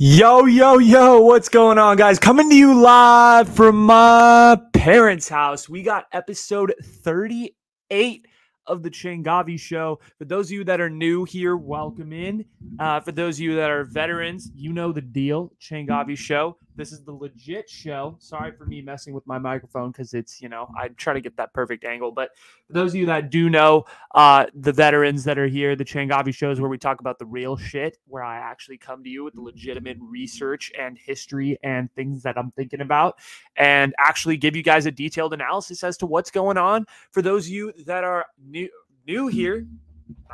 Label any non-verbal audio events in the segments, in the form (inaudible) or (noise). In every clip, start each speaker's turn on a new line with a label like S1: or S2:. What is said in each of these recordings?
S1: Yo, yo, yo, what's going on, guys? Coming to you live from my parents' house. We got episode 38 of the Changavi Show. For those of you that are new here, welcome in. Uh, for those of you that are veterans, you know the deal. Changavi Show. This is the legit show. Sorry for me messing with my microphone because it's, you know, I try to get that perfect angle. But for those of you that do know, uh, the veterans that are here, the Changavi Show is where we talk about the real shit, where I actually come to you with the legitimate research and history and things that I'm thinking about and actually give you guys a detailed analysis as to what's going on. For those of you that are new, new here,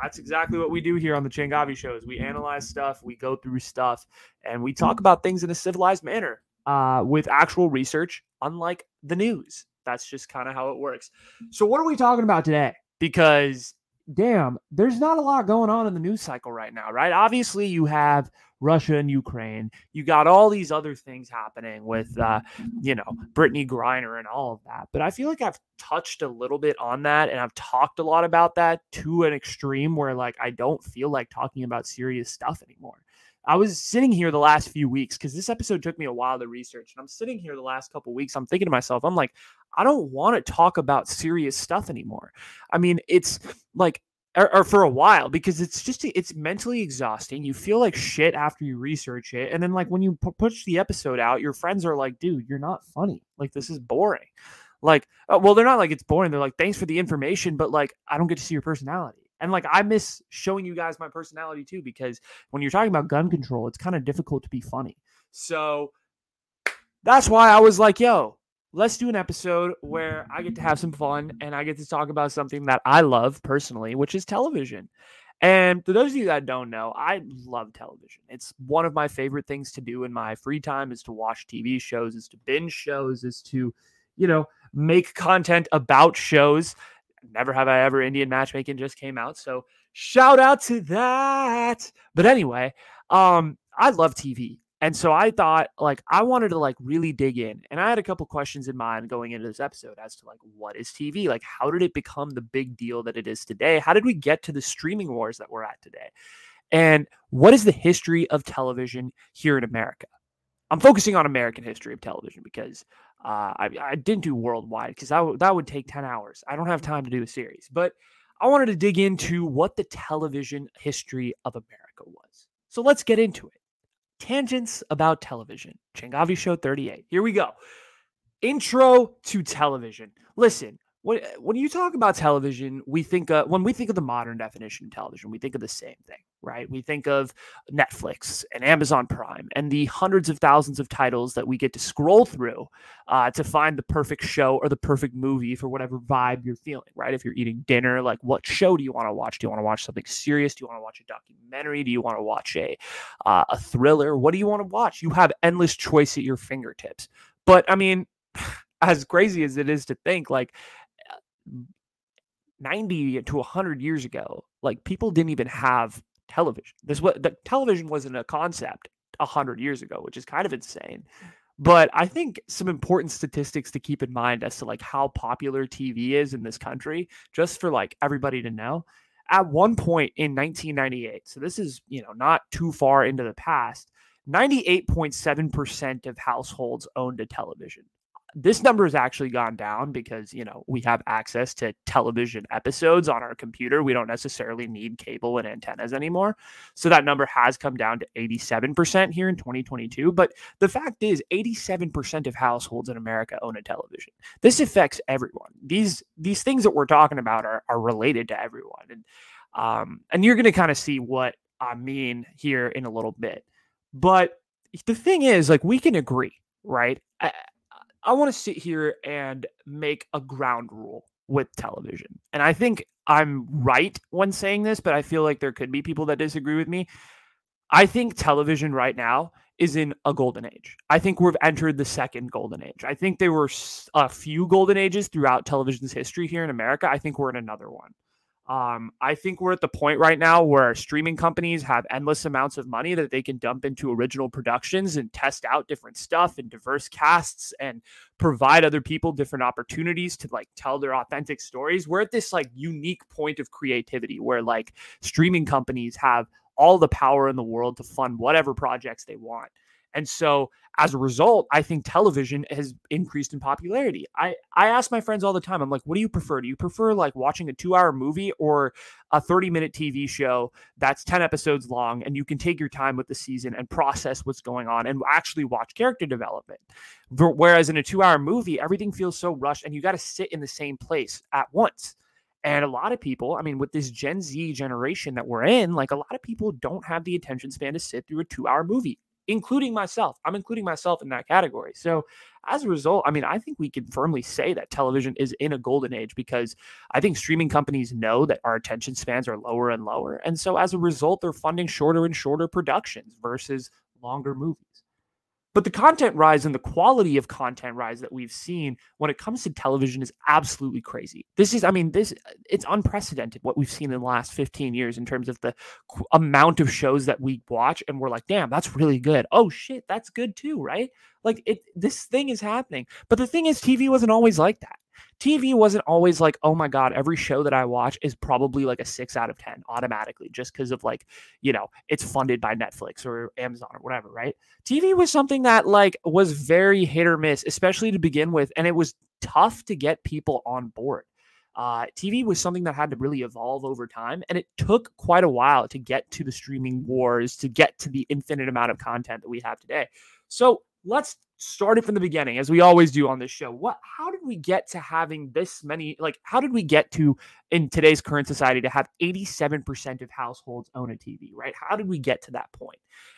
S1: that's exactly what we do here on the Changavi shows. We analyze stuff, we go through stuff, and we talk about things in a civilized manner uh, with actual research, unlike the news. That's just kind of how it works. So, what are we talking about today? Because, damn, there's not a lot going on in the news cycle right now, right? Obviously, you have Russia and Ukraine. You got all these other things happening with, uh, you know, Brittney Griner and all of that. But I feel like I've touched a little bit on that and I've talked a lot about that to an extreme where, like, I don't feel like talking about serious stuff anymore. I was sitting here the last few weeks because this episode took me a while to research. And I'm sitting here the last couple weeks. I'm thinking to myself, I'm like, I don't want to talk about serious stuff anymore. I mean, it's like or, or, for a while because it's just it's mentally exhausting. You feel like shit after you research it, and then like when you push the episode out, your friends are like, "Dude, you're not funny. Like this is boring." Like, uh, well, they're not like it's boring. They're like, "Thanks for the information, but like I don't get to see your personality." And like I miss showing you guys my personality too because when you're talking about gun control, it's kind of difficult to be funny. So that's why I was like, "Yo, let's do an episode where I get to have some fun and I get to talk about something that I love personally, which is television. And for those of you that don't know, I love television. It's one of my favorite things to do in my free time is to watch TV shows, is to binge shows, is to, you know, make content about shows. Never have I ever Indian matchmaking just came out. So shout out to that. But anyway, um, I love TV. And so I thought like I wanted to like really dig in. And I had a couple questions in mind going into this episode as to like what is TV? Like how did it become the big deal that it is today? How did we get to the streaming wars that we're at today? And what is the history of television here in America? I'm focusing on American history of television because uh, I, I, didn't do worldwide because w- that would take 10 hours. I don't have time to do a series, but I wanted to dig into what the television history of America was. So let's get into it. Tangents about television. Changavi Show 38. Here we go. Intro to television. Listen, when, when you talk about television, we think when we think of the modern definition of television, we think of the same thing, right? We think of Netflix and Amazon Prime and the hundreds of thousands of titles that we get to scroll through uh, to find the perfect show or the perfect movie for whatever vibe you're feeling, right? If you're eating dinner, like what show do you want to watch? Do you want to watch something serious? Do you want to watch a documentary? Do you want to watch a uh, a thriller? What do you want to watch? You have endless choice at your fingertips. But I mean, (sighs) as crazy as it is to think, like 90 to 100 years ago, like people didn't even have television. This what the television wasn't a concept 100 years ago, which is kind of insane. But I think some important statistics to keep in mind as to like how popular TV is in this country, just for like everybody to know. At one point in 1998, so this is, you know, not too far into the past, 98.7% of households owned a television this number has actually gone down because you know we have access to television episodes on our computer. We don't necessarily need cable and antennas anymore. So that number has come down to 87% here in 2022 but the fact is 87% of households in america own a television. This affects everyone. These these things that we're talking about are, are related to everyone. And um and you're going to kind of see what i mean here in a little bit. But the thing is like we can agree right? I, I want to sit here and make a ground rule with television. And I think I'm right when saying this, but I feel like there could be people that disagree with me. I think television right now is in a golden age. I think we've entered the second golden age. I think there were a few golden ages throughout television's history here in America. I think we're in another one. Um, I think we're at the point right now where streaming companies have endless amounts of money that they can dump into original productions and test out different stuff and diverse casts and provide other people different opportunities to like tell their authentic stories. We're at this like unique point of creativity where like streaming companies have all the power in the world to fund whatever projects they want. And so as a result, I think television has increased in popularity. I, I ask my friends all the time, I'm like, what do you prefer? Do you prefer like watching a two hour movie or a 30 minute TV show that's 10 episodes long and you can take your time with the season and process what's going on and actually watch character development? Whereas in a two hour movie, everything feels so rushed and you got to sit in the same place at once. And a lot of people, I mean, with this Gen Z generation that we're in, like a lot of people don't have the attention span to sit through a two hour movie including myself. I'm including myself in that category. So, as a result, I mean, I think we can firmly say that television is in a golden age because I think streaming companies know that our attention spans are lower and lower. And so, as a result, they're funding shorter and shorter productions versus longer movies. But the content rise and the quality of content rise that we've seen when it comes to television is absolutely crazy. This is, I mean, this it's unprecedented what we've seen in the last 15 years in terms of the amount of shows that we watch and we're like, damn, that's really good. Oh shit, that's good too, right? Like it this thing is happening. But the thing is, TV wasn't always like that. TV wasn't always like, oh my God, every show that I watch is probably like a six out of 10 automatically just because of like, you know, it's funded by Netflix or Amazon or whatever, right? TV was something that like was very hit or miss, especially to begin with. And it was tough to get people on board. Uh, TV was something that had to really evolve over time, and it took quite a while to get to the streaming wars, to get to the infinite amount of content that we have today. So let's start it from the beginning as we always do on this show. What how did we get to having this many like how did we get to in today's current society to have 87% of households own a tv right? How did we get to that point?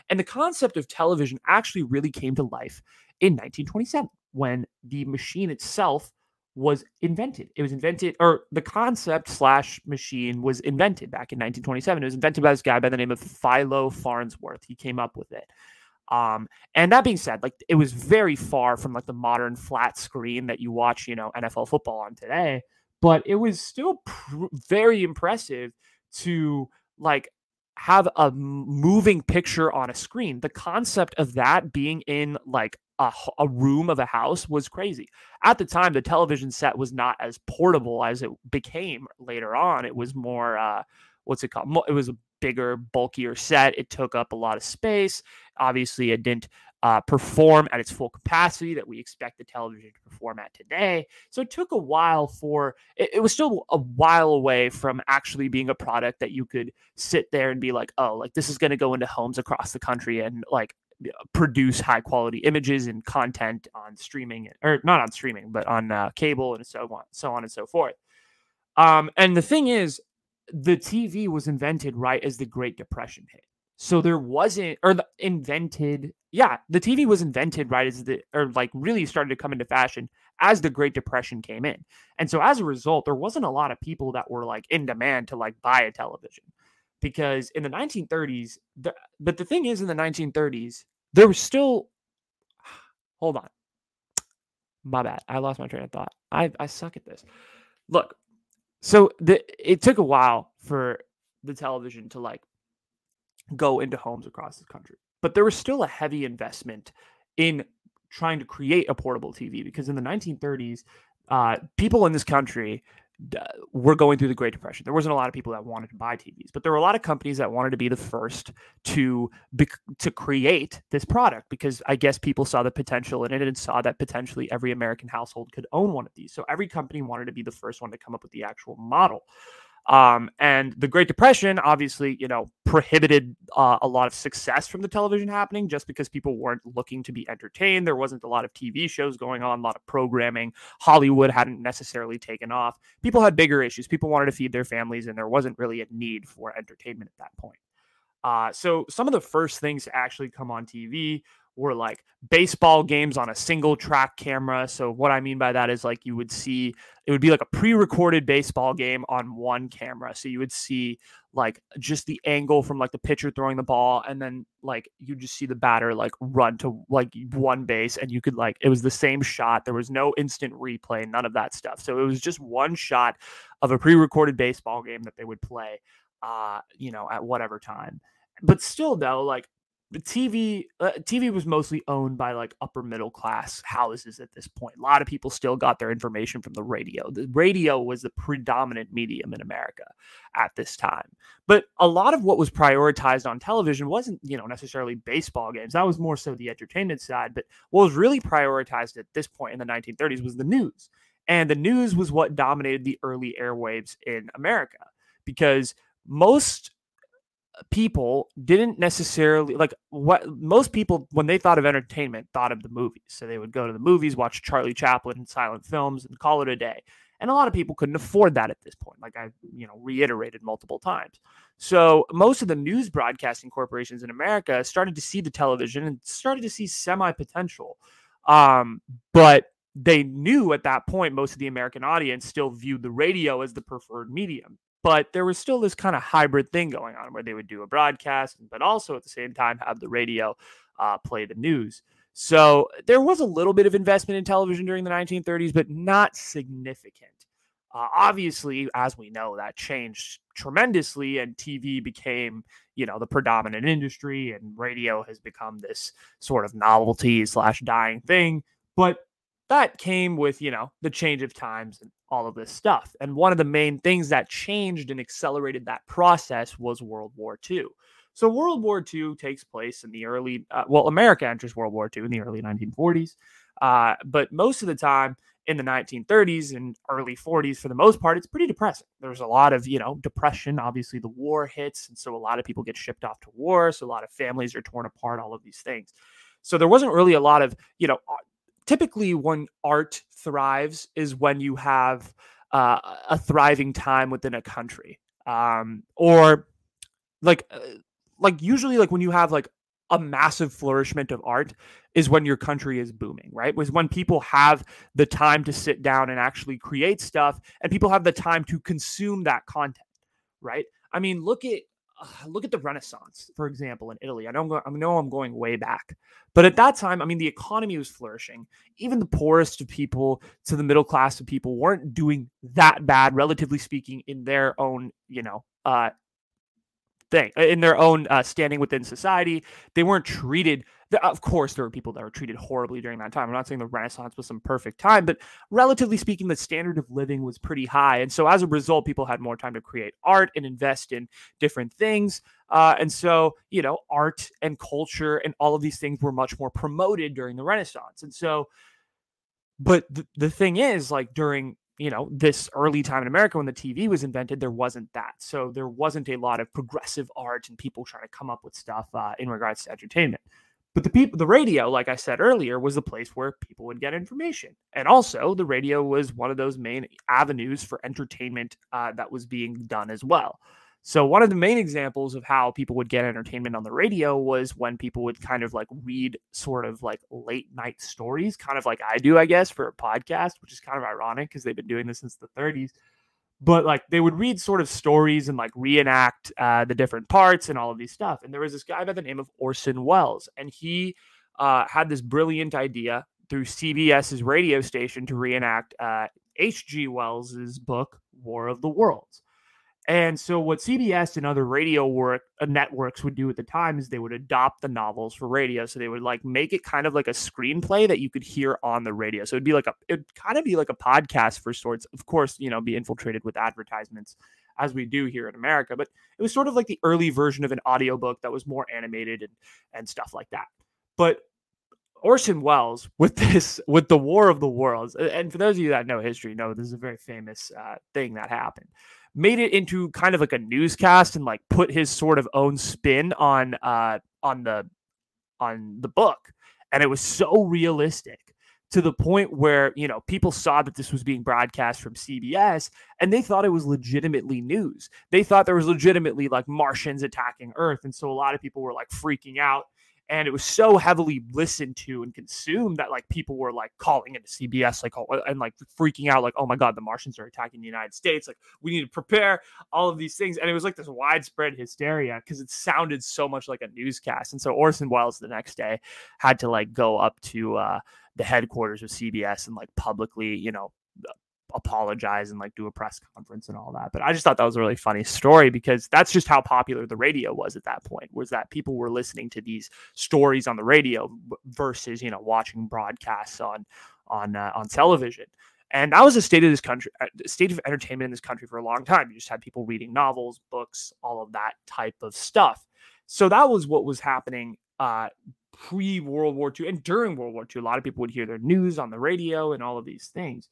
S1: and the concept of television actually really came to life in 1927 when the machine itself was invented. It was invented or the concept slash machine was invented back in 1927 it was invented by this guy by the name of philo farnsworth. He came up with it um, and that being said, like it was very far from like the modern flat screen that you watch, you know, NFL football on today, but it was still pr- very impressive to like have a moving picture on a screen. The concept of that being in like a, a, room of a house was crazy. At the time, the television set was not as portable as it became later on. It was more, uh, what's it called? It was a bigger, bulkier set. It took up a lot of space. Obviously, it didn't uh, perform at its full capacity that we expect the television to perform at today. So it took a while for it, it, was still a while away from actually being a product that you could sit there and be like, oh, like this is going to go into homes across the country and like produce high quality images and content on streaming or not on streaming, but on uh, cable and so on, so on and so forth. Um, and the thing is, the TV was invented right as the Great Depression hit. So there wasn't, or the, invented, yeah, the TV was invented right as the, or like really started to come into fashion as the Great Depression came in. And so as a result, there wasn't a lot of people that were like in demand to like buy a television because in the 1930s, the, but the thing is, in the 1930s, there was still, (sighs) hold on, my bad. I lost my train of thought. I, I suck at this. Look, so the it took a while for the television to like go into homes across the country. But there was still a heavy investment in trying to create a portable TV because in the 1930s, uh, people in this country were going through the Great Depression. There wasn't a lot of people that wanted to buy TVs, but there were a lot of companies that wanted to be the first to be, to create this product because I guess people saw the potential in it and saw that potentially every American household could own one of these. So every company wanted to be the first one to come up with the actual model. Um, and the Great Depression obviously, you know, prohibited uh, a lot of success from the television happening just because people weren't looking to be entertained. There wasn't a lot of TV shows going on, a lot of programming. Hollywood hadn't necessarily taken off. People had bigger issues. People wanted to feed their families, and there wasn't really a need for entertainment at that point. Uh, so some of the first things to actually come on TV were like baseball games on a single track camera. So what I mean by that is like you would see it would be like a pre-recorded baseball game on one camera. So you would see like just the angle from like the pitcher throwing the ball and then like you just see the batter like run to like one base and you could like it was the same shot. There was no instant replay, none of that stuff. So it was just one shot of a pre-recorded baseball game that they would play uh, you know, at whatever time. But still though, like TV uh, TV was mostly owned by like upper middle class houses at this point. A lot of people still got their information from the radio. The radio was the predominant medium in America at this time. But a lot of what was prioritized on television wasn't, you know, necessarily baseball games. That was more so the entertainment side, but what was really prioritized at this point in the 1930s was the news. And the news was what dominated the early airwaves in America because most people didn't necessarily like what most people when they thought of entertainment thought of the movies. So they would go to the movies watch charlie chaplin and silent films and call it a day. And a lot of people couldn't afford that at this point like i you know reiterated multiple times. So most of the news broadcasting corporations in america started to see the television and started to see semi potential um, but they knew at that point most of the american audience still viewed the radio as the preferred medium but there was still this kind of hybrid thing going on where they would do a broadcast, but also at the same time have the radio uh, play the news. So there was a little bit of investment in television during the 1930s, but not significant. Uh, obviously, as we know, that changed tremendously, and TV became, you know, the predominant industry, and radio has become this sort of novelty slash dying thing. But that came with, you know, the change of times and all of this stuff. And one of the main things that changed and accelerated that process was World War II. So World War II takes place in the early, uh, well, America enters World War II in the early 1940s. Uh, but most of the time in the 1930s and early 40s, for the most part, it's pretty depressing. There's a lot of, you know, depression. Obviously, the war hits. And so a lot of people get shipped off to war. So a lot of families are torn apart, all of these things. So there wasn't really a lot of, you know, typically when art thrives is when you have uh, a thriving time within a country um, or like uh, like usually like when you have like a massive flourishment of art is when your country is booming, right? Was when people have the time to sit down and actually create stuff and people have the time to consume that content, right? I mean, look at uh, (sighs) look at the Renaissance, for example, in Italy. I know I'm going, I know I'm going way back, but at that time, I mean, the economy was flourishing. Even the poorest of people to the middle class of people weren't doing that bad, relatively speaking, in their own, you know, uh, thing, in their own uh, standing within society. They weren't treated of course, there were people that were treated horribly during that time. I'm not saying the Renaissance was some perfect time, but relatively speaking, the standard of living was pretty high. And so as a result, people had more time to create art and invest in different things. Uh, and so, you know, art and culture and all of these things were much more promoted during the Renaissance. And so, but the, the thing is, like during you know, this early time in America when the TV was invented, there wasn't that. So there wasn't a lot of progressive art and people trying to come up with stuff uh, in regards to entertainment. But the people, the radio, like I said earlier, was the place where people would get information, and also the radio was one of those main avenues for entertainment uh, that was being done as well. So one of the main examples of how people would get entertainment on the radio was when people would kind of like read sort of like late night stories, kind of like I do, I guess, for a podcast, which is kind of ironic because they've been doing this since the 30s but like they would read sort of stories and like reenact uh, the different parts and all of these stuff. And there was this guy by the name of Orson Welles, and he uh, had this brilliant idea through CBS's radio station to reenact H.G. Uh, Wells's book War of the Worlds. And so, what CBS and other radio work uh, networks would do at the time is they would adopt the novels for radio. So they would like make it kind of like a screenplay that you could hear on the radio. So it'd be like a, it'd kind of be like a podcast for sorts. Of course, you know, be infiltrated with advertisements as we do here in America. But it was sort of like the early version of an audiobook that was more animated and and stuff like that. But Orson Welles with this with the War of the Worlds, and for those of you that know history, know this is a very famous uh, thing that happened made it into kind of like a newscast and like put his sort of own spin on uh on the on the book and it was so realistic to the point where you know people saw that this was being broadcast from CBS and they thought it was legitimately news. They thought there was legitimately like Martians attacking Earth and so a lot of people were like freaking out and it was so heavily listened to and consumed that like people were like calling into CBS like and like freaking out like oh my god the Martians are attacking the United States. Like we need to prepare all of these things. And it was like this widespread hysteria because it sounded so much like a newscast. And so Orson Welles the next day had to like go up to uh, the headquarters of CBS and like publicly you know apologize and like do a press conference and all that. But I just thought that was a really funny story because that's just how popular the radio was at that point. Was that people were listening to these stories on the radio versus you know watching broadcasts on on uh, on television. And that was the state of this country, uh, state of entertainment in this country for a long time. You just had people reading novels, books, all of that type of stuff. So that was what was happening uh, pre World War II and during World War II. A lot of people would hear their news on the radio and all of these things.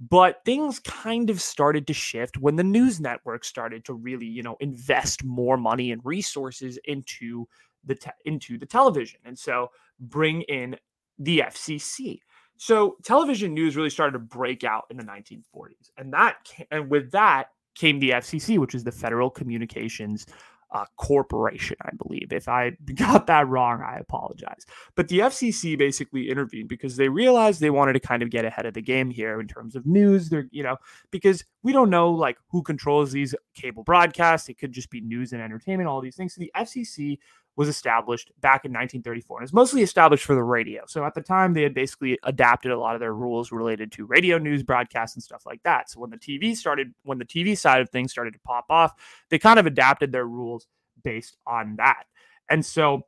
S1: But things kind of started to shift when the news network started to really, you know, invest more money and resources into the te- into the television, and so bring in the FCC. So television news really started to break out in the 1940s, and that and with that came the FCC, which is the Federal Communications uh, corporation, I believe. If I (laughs) got that wrong, I apologize. But the FCC basically intervened because they realized they wanted to kind of get ahead of the game here in terms of news. They're, you know, because we don't know like who controls these cable broadcasts. It could just be news and entertainment, all these things. So the FCC was established back in 1934 and it's mostly established for the radio. So at the time, they had basically adapted a lot of their rules related to radio news broadcasts and stuff like that. So when the TV started, when the TV side of things started to pop off, they kind of adapted their rules based on that. And so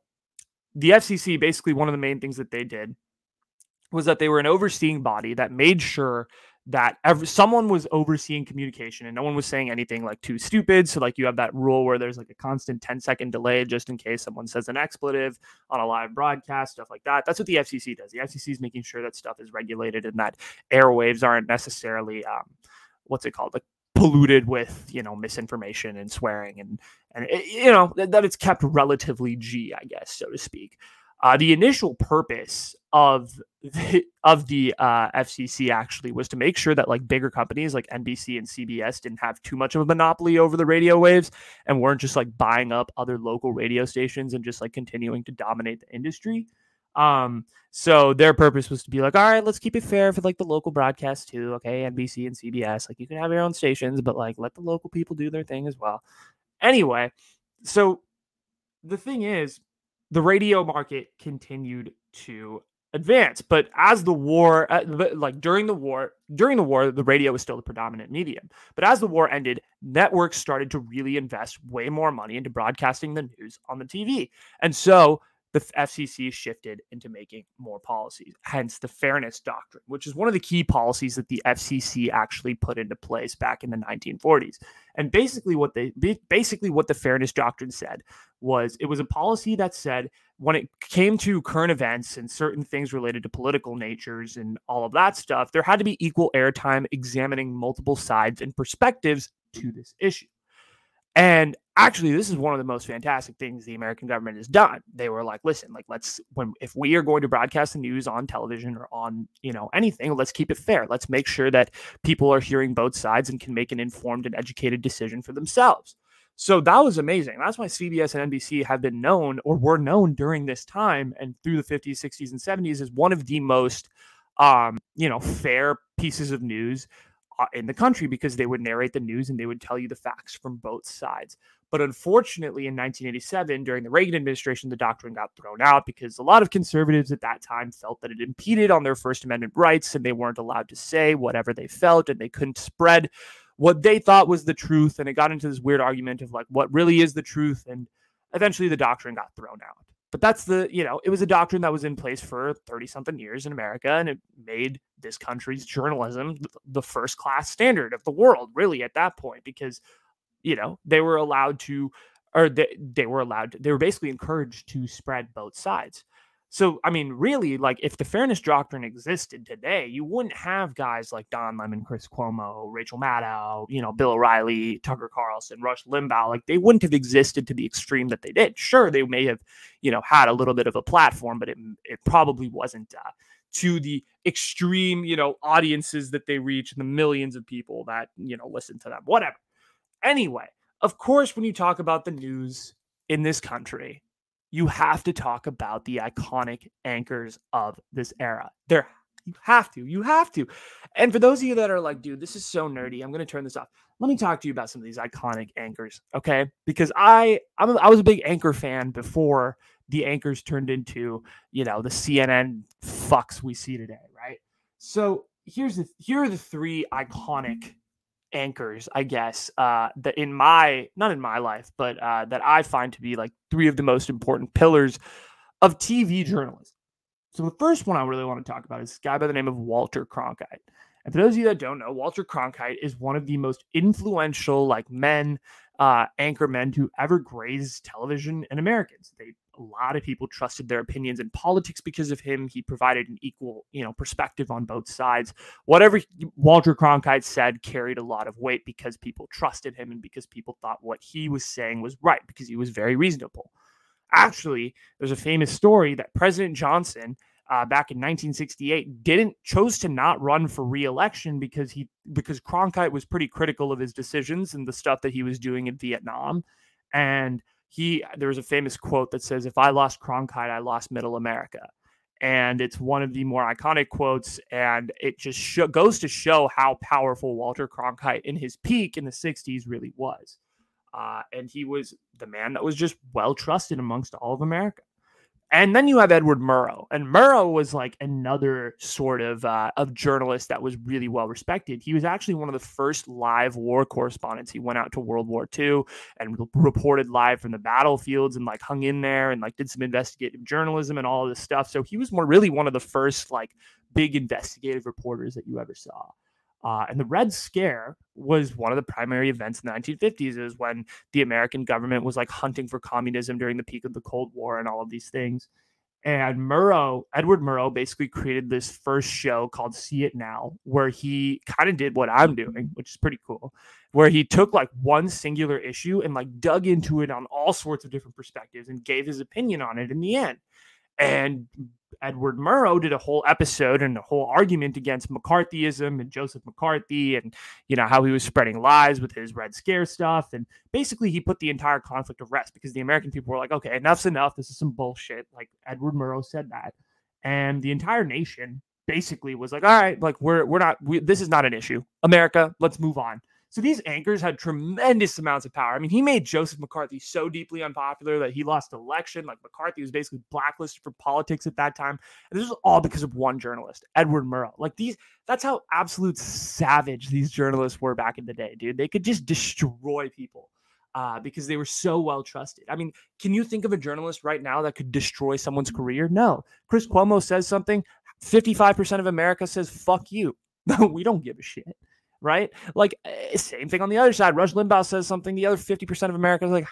S1: the FCC, basically, one of the main things that they did was that they were an overseeing body that made sure that every, someone was overseeing communication and no one was saying anything like too stupid. So like you have that rule where there's like a constant 10 second delay just in case someone says an expletive on a live broadcast, stuff like that. That's what the FCC does. The FCC is making sure that stuff is regulated and that airwaves aren't necessarily um, what's it called like polluted with you know misinformation and swearing and and it, you know that, that it's kept relatively G, I guess so to speak. Uh, the initial purpose of the, of the uh, FCC actually was to make sure that like bigger companies like NBC and CBS didn't have too much of a monopoly over the radio waves and weren't just like buying up other local radio stations and just like continuing to dominate the industry. Um, so their purpose was to be like, all right, let's keep it fair for like the local broadcast too. Okay, NBC and CBS, like you can have your own stations, but like let the local people do their thing as well. Anyway, so the thing is, the radio market continued to advance. But as the war, uh, like during the war, during the war, the radio was still the predominant medium. But as the war ended, networks started to really invest way more money into broadcasting the news on the TV. And so the FCC shifted into making more policies, hence the fairness doctrine, which is one of the key policies that the FCC actually put into place back in the 1940s. And basically, what they basically what the fairness doctrine said was it was a policy that said when it came to current events and certain things related to political natures and all of that stuff, there had to be equal airtime examining multiple sides and perspectives to this issue. And actually, this is one of the most fantastic things the American government has done. They were like, listen, like let's when if we are going to broadcast the news on television or on, you know, anything, let's keep it fair. Let's make sure that people are hearing both sides and can make an informed and educated decision for themselves. So that was amazing. That's why CBS and NBC have been known or were known during this time and through the 50s, 60s, and 70s as one of the most um, you know, fair pieces of news Uh, in the country because they would narrate the news and they would tell you the facts from both sides. But unfortunately, in 1987, during the Reagan administration, the doctrine got thrown out because a lot of conservatives at that time felt that it impeded on their First Amendment rights and they weren't allowed to say whatever they felt and they couldn't spread what they thought was the truth. And it got into this weird argument of like what really is the truth. And eventually the doctrine got thrown out. But that's the, you know, it was a doctrine that was in place for 30 something years in America, and it made this country's journalism the first class standard of the world, really, at that point, because, you know, they were allowed to, or they, they were allowed, to, they were basically encouraged to spread both sides. So, I mean, really, like if the fairness doctrine existed today, you wouldn't have guys like Don Lemon, Chris Cuomo, Rachel Maddow, you know, Bill O'Reilly, Tucker Carlson, Rush Limbaugh. Like they wouldn't have existed to the extreme that they did. Sure, they may have, you know, had a little bit of a platform, but it it probably wasn't uh, to the extreme, you know, audiences that they reach and the millions of people that you know listen to them. Whatever. Anyway, of course, when you talk about the news in this country, you have to talk about the iconic anchors of this era. There, you have to, you have to. And for those of you that are like, dude, this is so nerdy, I'm to turn this off. Let me talk to you about some of these iconic anchors, okay? Because I, I'm a, I was a big anchor fan before the anchors turned into, you know, the CNN fucks we see today, right? So here's the here are the three iconic anchors, I guess, uh, that in my not in my life, but uh, that I find to be like three of the most important pillars of TV journalism. So the first one I really want to talk about is this guy by the name of Walter Cronkite. And for those of you that don't know, Walter Cronkite is one of the most influential like men, uh, anchor men to ever graze television in Americans. They a lot of people trusted their opinions in politics because of him. He provided an equal, you know, perspective on both sides. Whatever Walter Cronkite said carried a lot of weight because people trusted him and because people thought what he was saying was right because he was very reasonable. Actually, there's a famous story that President Johnson uh, back in 1968 didn't chose to not run for re-election because he because Cronkite was pretty critical of his decisions and the stuff that he was doing in Vietnam. And he there was a famous quote that says if I lost Cronkite I lost middle America. And it's one of the more iconic quotes and it just sh- goes to show how powerful Walter Cronkite in his peak in the 60s really was. Uh, and he was the man that was just well trusted amongst all of America and then you have Edward Murrow, and Murrow was like another sort of uh, of journalist that was really well respected. He was actually one of the first live war correspondents. He went out to World War II and reported live from the battlefields and like hung in there and like did some investigative journalism and all of this stuff. So he was more really one of the first like big investigative reporters that you ever saw. Uh, and the Red Scare was one of the primary events in the 1950s, is when the American government was like hunting for communism during the peak of the Cold War and all of these things. And Murrow, Edward Murrow, basically created this first show called See It Now, where he kind of did what I'm doing, which is pretty cool, where he took like one singular issue and like dug into it on all sorts of different perspectives and gave his opinion on it in the end. And Edward Murrow did a whole episode and a whole argument against McCarthyism and Joseph McCarthy and you know how he was spreading lies with his Red Scare stuff and basically he put the entire conflict to rest because the American people were like, okay, enough's enough. This is some bullshit. Like Edward Murrow said that, and the entire nation basically was like, all right, like we're we're not we, this is not an issue. America, let's move on. So these anchors had tremendous amounts of power. I mean, he made Joseph McCarthy so deeply unpopular that he lost election. Like McCarthy was basically blacklisted for politics at that time. And this was all because of one journalist, Edward Murrow. Like these, that's how absolute savage these journalists were back in the day, dude. They could just destroy people. Uh, because they were so well trusted. I mean, can you think of a journalist right now that could destroy someone's career? No. Chris Cuomo says something, 55% of America says, fuck you. No, (laughs) we don't give a shit right? Like, eh, same thing on the other side. Rush Limbaugh says something, the other 50% of America is like,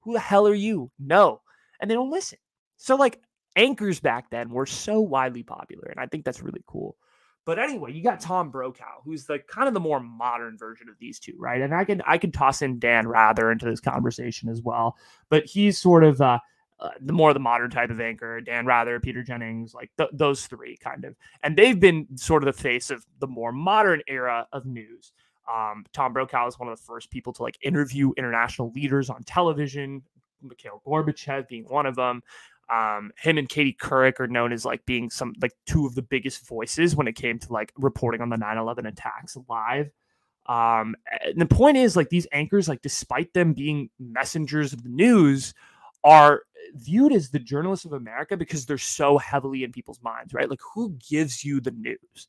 S1: who the hell are you? No. And they don't listen. So, like, anchors back then were so widely popular. And I think that's really cool. But anyway, you got Tom Brokaw, who's the kind of the more modern version of these two, right? And I can I can toss in Dan Rather into this conversation as well. But he's sort of uh, uh, the more the modern type of anchor, Dan Rather, Peter Jennings, like th- those three kind of. And they've been sort of the face of the more modern era of news. Um, Tom Brokaw is one of the first people to like interview international leaders on television, Mikhail Gorbachev being one of them. Um, him and Katie Couric are known as like being some like two of the biggest voices when it came to like reporting on the 9-11 attacks live. Um, and the point is like these anchors, like despite them being messengers of the news, are viewed as the journalists of America because they're so heavily in people's minds, right? Like who gives you the news?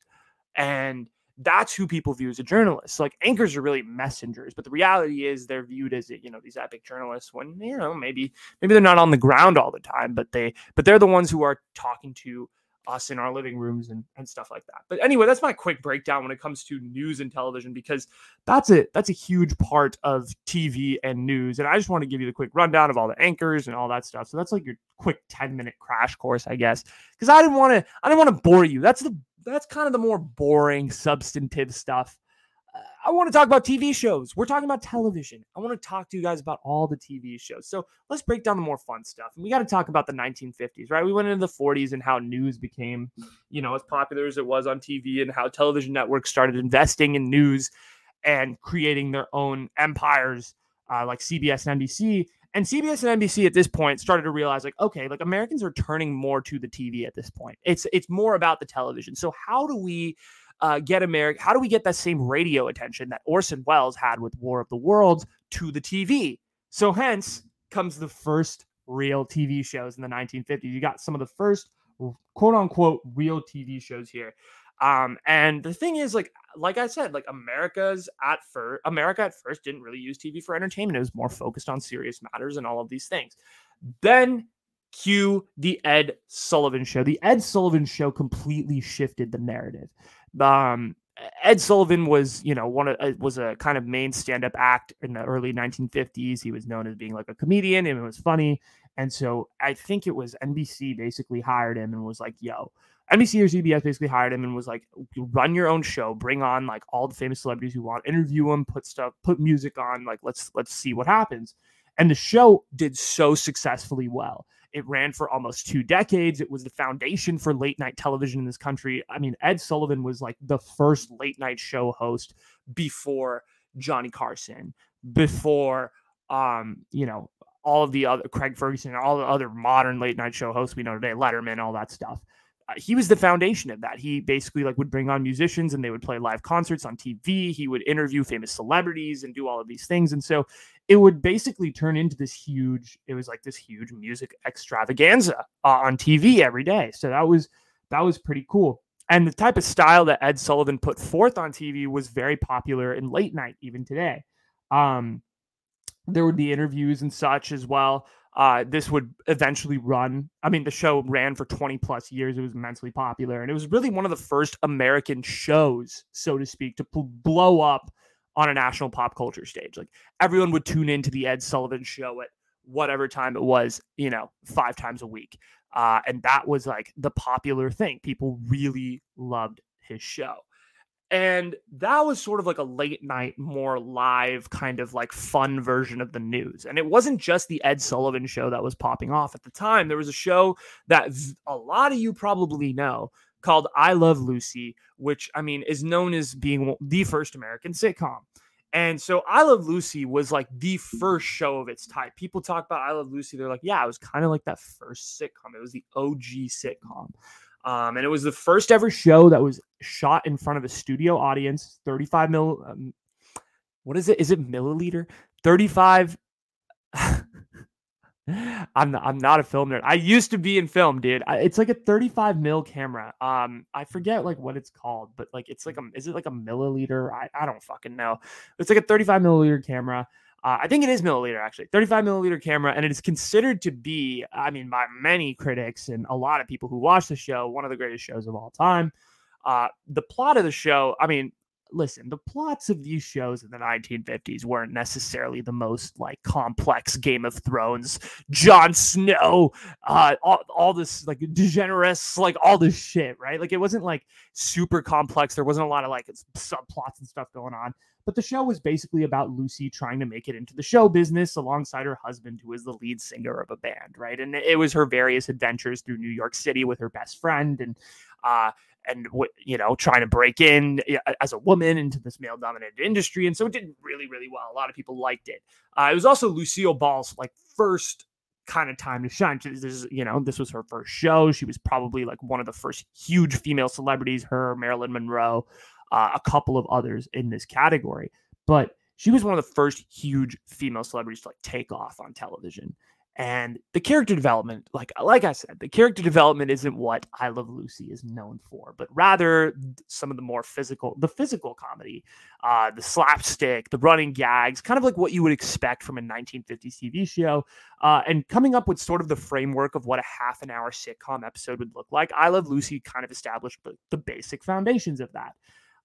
S1: And that's who people view as a journalist. like anchors are really messengers, but the reality is they're viewed as you know these epic journalists when you know maybe maybe they're not on the ground all the time, but they but they're the ones who are talking to us in our living rooms and, and stuff like that. But anyway, that's my quick breakdown when it comes to news and television because that's it. That's a huge part of TV and news. And I just want to give you the quick rundown of all the anchors and all that stuff. So that's like your quick 10 minute crash course, I guess. Because I didn't want to I didn't want to bore you. That's the that's kind of the more boring, substantive stuff I want to talk about TV shows. We're talking about television. I want to talk to you guys about all the TV shows. So let's break down the more fun stuff. And we got to talk about the 1950s, right? We went into the 40s and how news became, you know, as popular as it was on TV and how television networks started investing in news and creating their own empires uh, like CBS and NBC. And CBS and NBC at this point started to realize, like, okay, like Americans are turning more to the TV at this point. It's it's more about the television. So how do we uh, get America? How do we get that same radio attention that Orson Welles had with War of the Worlds to the TV? So hence comes the first real TV shows in the 1950s. You got some of the first quote unquote real TV shows here. Um, and the thing is, like, like I said, like America's at first, America at first didn't really use TV for entertainment. It was more focused on serious matters and all of these things. Then cue the Ed Sullivan show. The Ed Sullivan show completely shifted the narrative. Um, Ed Sullivan was, you know, one of uh, was a kind of main stand-up act in the early 1950s. He was known as being like a comedian and it was funny. And so I think it was NBC basically hired him and was like, "Yo, NBC or CBS basically hired him and was like, run your own show, bring on like all the famous celebrities you want, interview them, put stuff, put music on, like let's let's see what happens. And the show did so successfully well. It ran for almost two decades. It was the foundation for late night television in this country. I mean, Ed Sullivan was like the first late night show host before Johnny Carson, before um, you know, all of the other Craig Ferguson, all the other modern late night show hosts we know today, Letterman, all that stuff. Uh, he was the foundation of that. He basically like would bring on musicians and they would play live concerts on TV. He would interview famous celebrities and do all of these things. And so it would basically turn into this huge, it was like this huge music extravaganza uh, on TV every day. So that was that was pretty cool. And the type of style that Ed Sullivan put forth on TV was very popular in late night even today. Um, there would be interviews and such as well uh, this would eventually run. I mean, the show ran for 20 plus years. It was immensely popular. And it was really one of the first American shows, so to speak, to p- blow up on a national pop culture stage. Like everyone would tune into the Ed Sullivan show at whatever time it was, you know, five times a week. Uh, and that was like the popular thing. People really loved his show. And that was sort of like a late night, more live, kind of like fun version of the news. And it wasn't just the Ed Sullivan show that was popping off at the time. There was a show that a lot of you probably know called I Love Lucy, which I mean is known as being the first American sitcom. And so I Love Lucy was like the first show of its type. People talk about I Love Lucy. They're like, yeah, it was kind of like that first sitcom. It was the OG sitcom. Um, and it was the first ever show that was shot in front of a studio audience, 35 mil. Um, what is it? Is it milliliter? 35. I'm not, I'm not a film nerd. I used to be in film, dude. I, it's like a 35 mil camera. Um, I forget like what it's called, but like it's like a is it like a milliliter? I, I don't fucking know. It's like a 35 milliliter camera. Uh, I think it is milliliter actually, 35 milliliter camera, and it is considered to be, I mean, by many critics and a lot of people who watch the show, one of the greatest shows of all time. Uh, the plot of the show, I mean, listen, the plots of these shows in the 1950s weren't necessarily the most like complex Game of Thrones, Jon Snow, uh, all, all this like degenerates, like all this shit, right? Like it wasn't like super complex. There wasn't a lot of like subplots and stuff going on. But the show was basically about Lucy trying to make it into the show business alongside her husband, who is the lead singer of a band, right? And it was her various adventures through New York City with her best friend and uh and you know trying to break in as a woman into this male dominated industry and so it did really really well. A lot of people liked it. Uh, it was also lucille ball's like first kind of time to shine. This is you know this was her first show. She was probably like one of the first huge female celebrities her marilyn monroe uh, a couple of others in this category. But she was one of the first huge female celebrities to like take off on television and the character development like like i said the character development isn't what i love lucy is known for but rather some of the more physical the physical comedy uh the slapstick the running gags kind of like what you would expect from a 1950s tv show uh and coming up with sort of the framework of what a half an hour sitcom episode would look like i love lucy kind of established the, the basic foundations of that.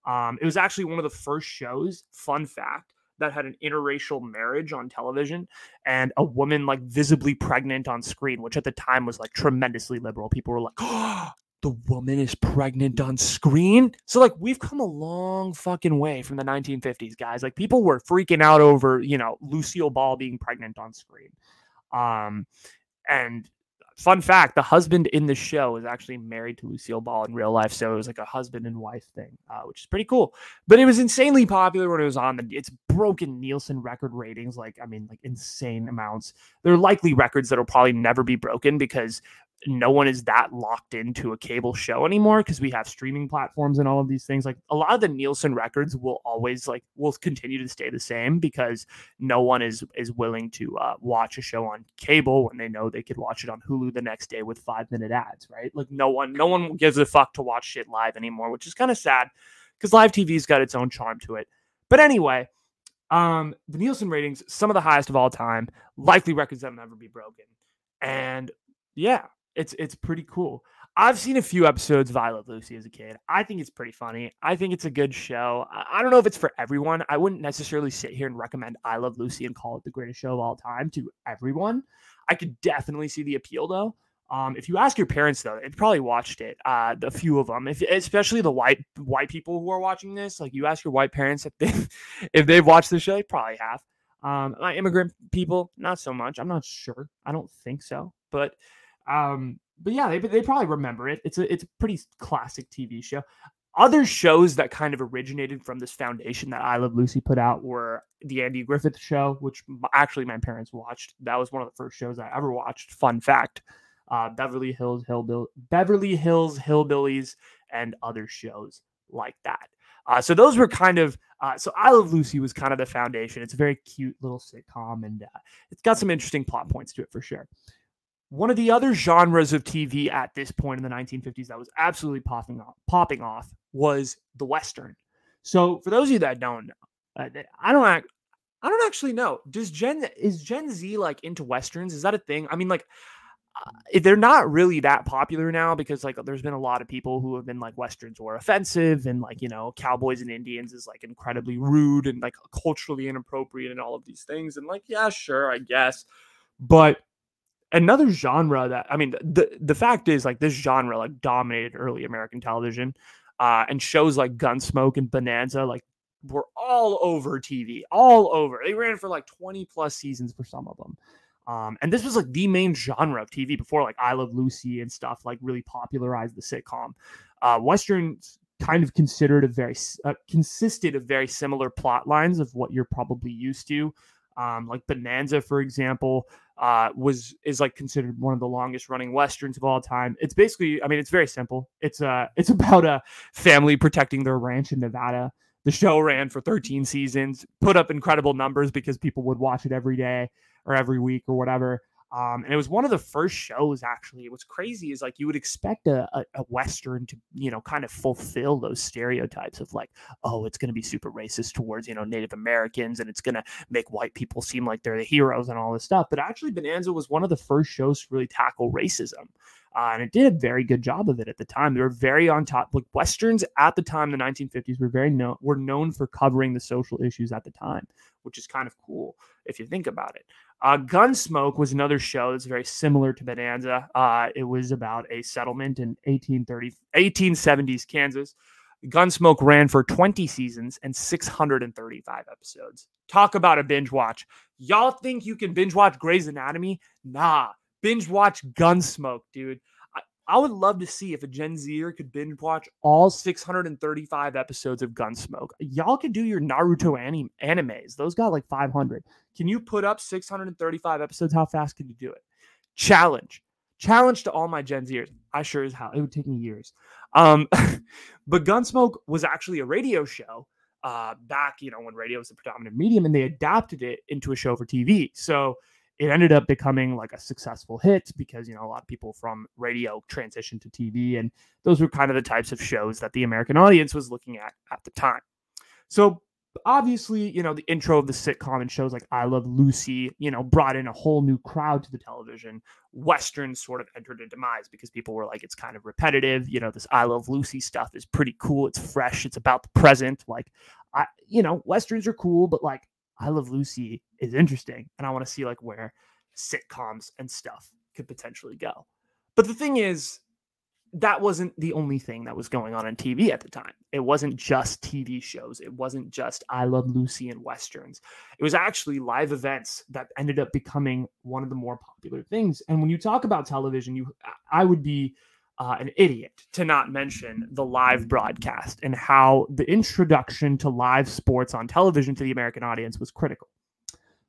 S1: Um it was actually one of the first shows fun fact that had an interracial marriage on television and a woman like visibly pregnant on screen, which at the time was like tremendously liberal. People were like, oh, (gasps) the woman is pregnant on screen. So like we've come a long fucking way from the 1950s, guys. Like people were freaking out over, you know, Lucille Ball being pregnant on screen. Um and fun fact the husband in the show is actually married to lucille ball in real life so it was like a husband and wife thing uh, which is pretty cool. But it was insanely popular when it was on the it's broken nielsen record ratings like i mean like insane amounts. They're likely records that'll probably never be broken because no one is that locked into a cable show anymore because we have streaming platforms and all of these things. Like a lot of the Nielsen records will always like will continue to stay the same because no one is is willing to uh, watch a show on cable when they know they could watch it on Hulu the next day with five minute ads, right? Like no one no one gives a fuck to watch shit live anymore, which is kind of sad because live TV's got its own charm to it. But anyway, um, the Nielsen ratings, some of the highest of all time, likely records that will never be broken. And yeah, it's it's pretty cool. I've seen a few episodes of Love Lucy as a kid. I think it's pretty funny. I think it's a good show. I don't know if it's for everyone. I wouldn't necessarily sit here and recommend I Love Lucy and call it the greatest show of all time to everyone. I could definitely see the appeal though. Um, if you ask your parents though, they probably watched it. Uh, the few of them, if especially the white white people who are watching this, like you ask your white parents if they (laughs) if they've watched the show, they probably have. Um, my immigrant people, not so much. I'm not sure. I don't think so, but um, but yeah, they they probably remember it. It's a it's a pretty classic TV show. Other shows that kind of originated from this foundation that I Love Lucy put out were the Andy Griffith Show, which actually my parents watched. That was one of the first shows I ever watched. Fun fact: uh, Beverly Hills Hillbill Beverly Hills Hillbillies and other shows like that. Uh, so those were kind of uh, so I Love Lucy was kind of the foundation. It's a very cute little sitcom, and uh, it's got some interesting plot points to it for sure. One of the other genres of TV at this point in the 1950s that was absolutely popping off, popping off was the Western. So for those of you that don't know, uh, I don't act, I don't actually know. Does Gen is Gen Z like into westerns? Is that a thing? I mean, like uh, they're not really that popular now because like there's been a lot of people who have been like westerns were offensive and like you know cowboys and indians is like incredibly rude and like culturally inappropriate and all of these things and like yeah sure i guess but another genre that I mean the the fact is like this genre like dominated early American television uh and shows like Gunsmoke and Bonanza like were all over TV all over. They ran for like 20 plus seasons for some of them. Um and this was like the main genre of TV before like I Love Lucy and stuff like really popularized the sitcom. Uh westerns kind of considered a very uh, consisted of very similar plot lines of what you're probably used to um, like Bonanza, for example, uh, was is like considered one of the longest running westerns of all time. It's basically, I mean, it's very simple. It's uh, (laughs) it's about a family protecting their ranch in Nevada. The show ran for 13 seasons, put up incredible numbers because people would watch it every day or every week or whatever. Um, and it was one of the first shows actually. What's crazy is like you would expect a, a, a, Western to, you know, kind of fulfill those stereotypes of like, oh, it's going to be super racist towards, you know, Native Americans and it's going to make white people seem like they're the heroes and all this stuff. But actually, Bonanza was one of the first shows to really tackle racism. Uh, and it did a very good job of it at the time. They were very on top. Like westerns at the time, the 1950s, were very known were known for covering the social issues at the time, which is kind of cool if you think about it. Uh, Gunsmoke was another show that's very similar to Bonanza. Uh, it was about a settlement in 1830, 1870s Kansas. Gunsmoke ran for 20 seasons and 635 episodes. Talk about a binge watch. Y'all think you can binge watch Grey's Anatomy? Nah, binge watch Gunsmoke, dude. I would love to see if a Gen Zer could binge watch all 635 episodes of Gunsmoke. Y'all could do your Naruto anim- animes. Those got like 500. Can you put up 635 episodes? How fast can you do it? Challenge. Challenge to all my Gen Zers. I sure as hell. It would take me years. Um, (laughs) but Gunsmoke was actually a radio show uh, back, you know, when radio was the predominant medium, and they adapted it into a show for TV. So it ended up becoming like a successful hit because you know a lot of people from radio transitioned to TV and those were kind of the types of shows that the American audience was looking at at the time. So obviously, you know, the intro of the sitcom and shows like I Love Lucy, you know, brought in a whole new crowd to the television. Western sort of entered a demise because people were like, it's kind of repetitive. You know, this I Love Lucy stuff is pretty cool. It's fresh. It's about the present. Like, I, you know, Westerns are cool, but like I Love Lucy is interesting, and I want to see like where sitcoms and stuff could potentially go. But the thing is, that wasn't the only thing that was going on on TV at the time. It wasn't just TV shows. It wasn't just I Love Lucy and Westerns. It was actually live events that ended up becoming one of the more popular things. And when you talk about television, you I would be uh, an idiot to not mention the live broadcast and how the introduction to live sports on television to the American audience was critical.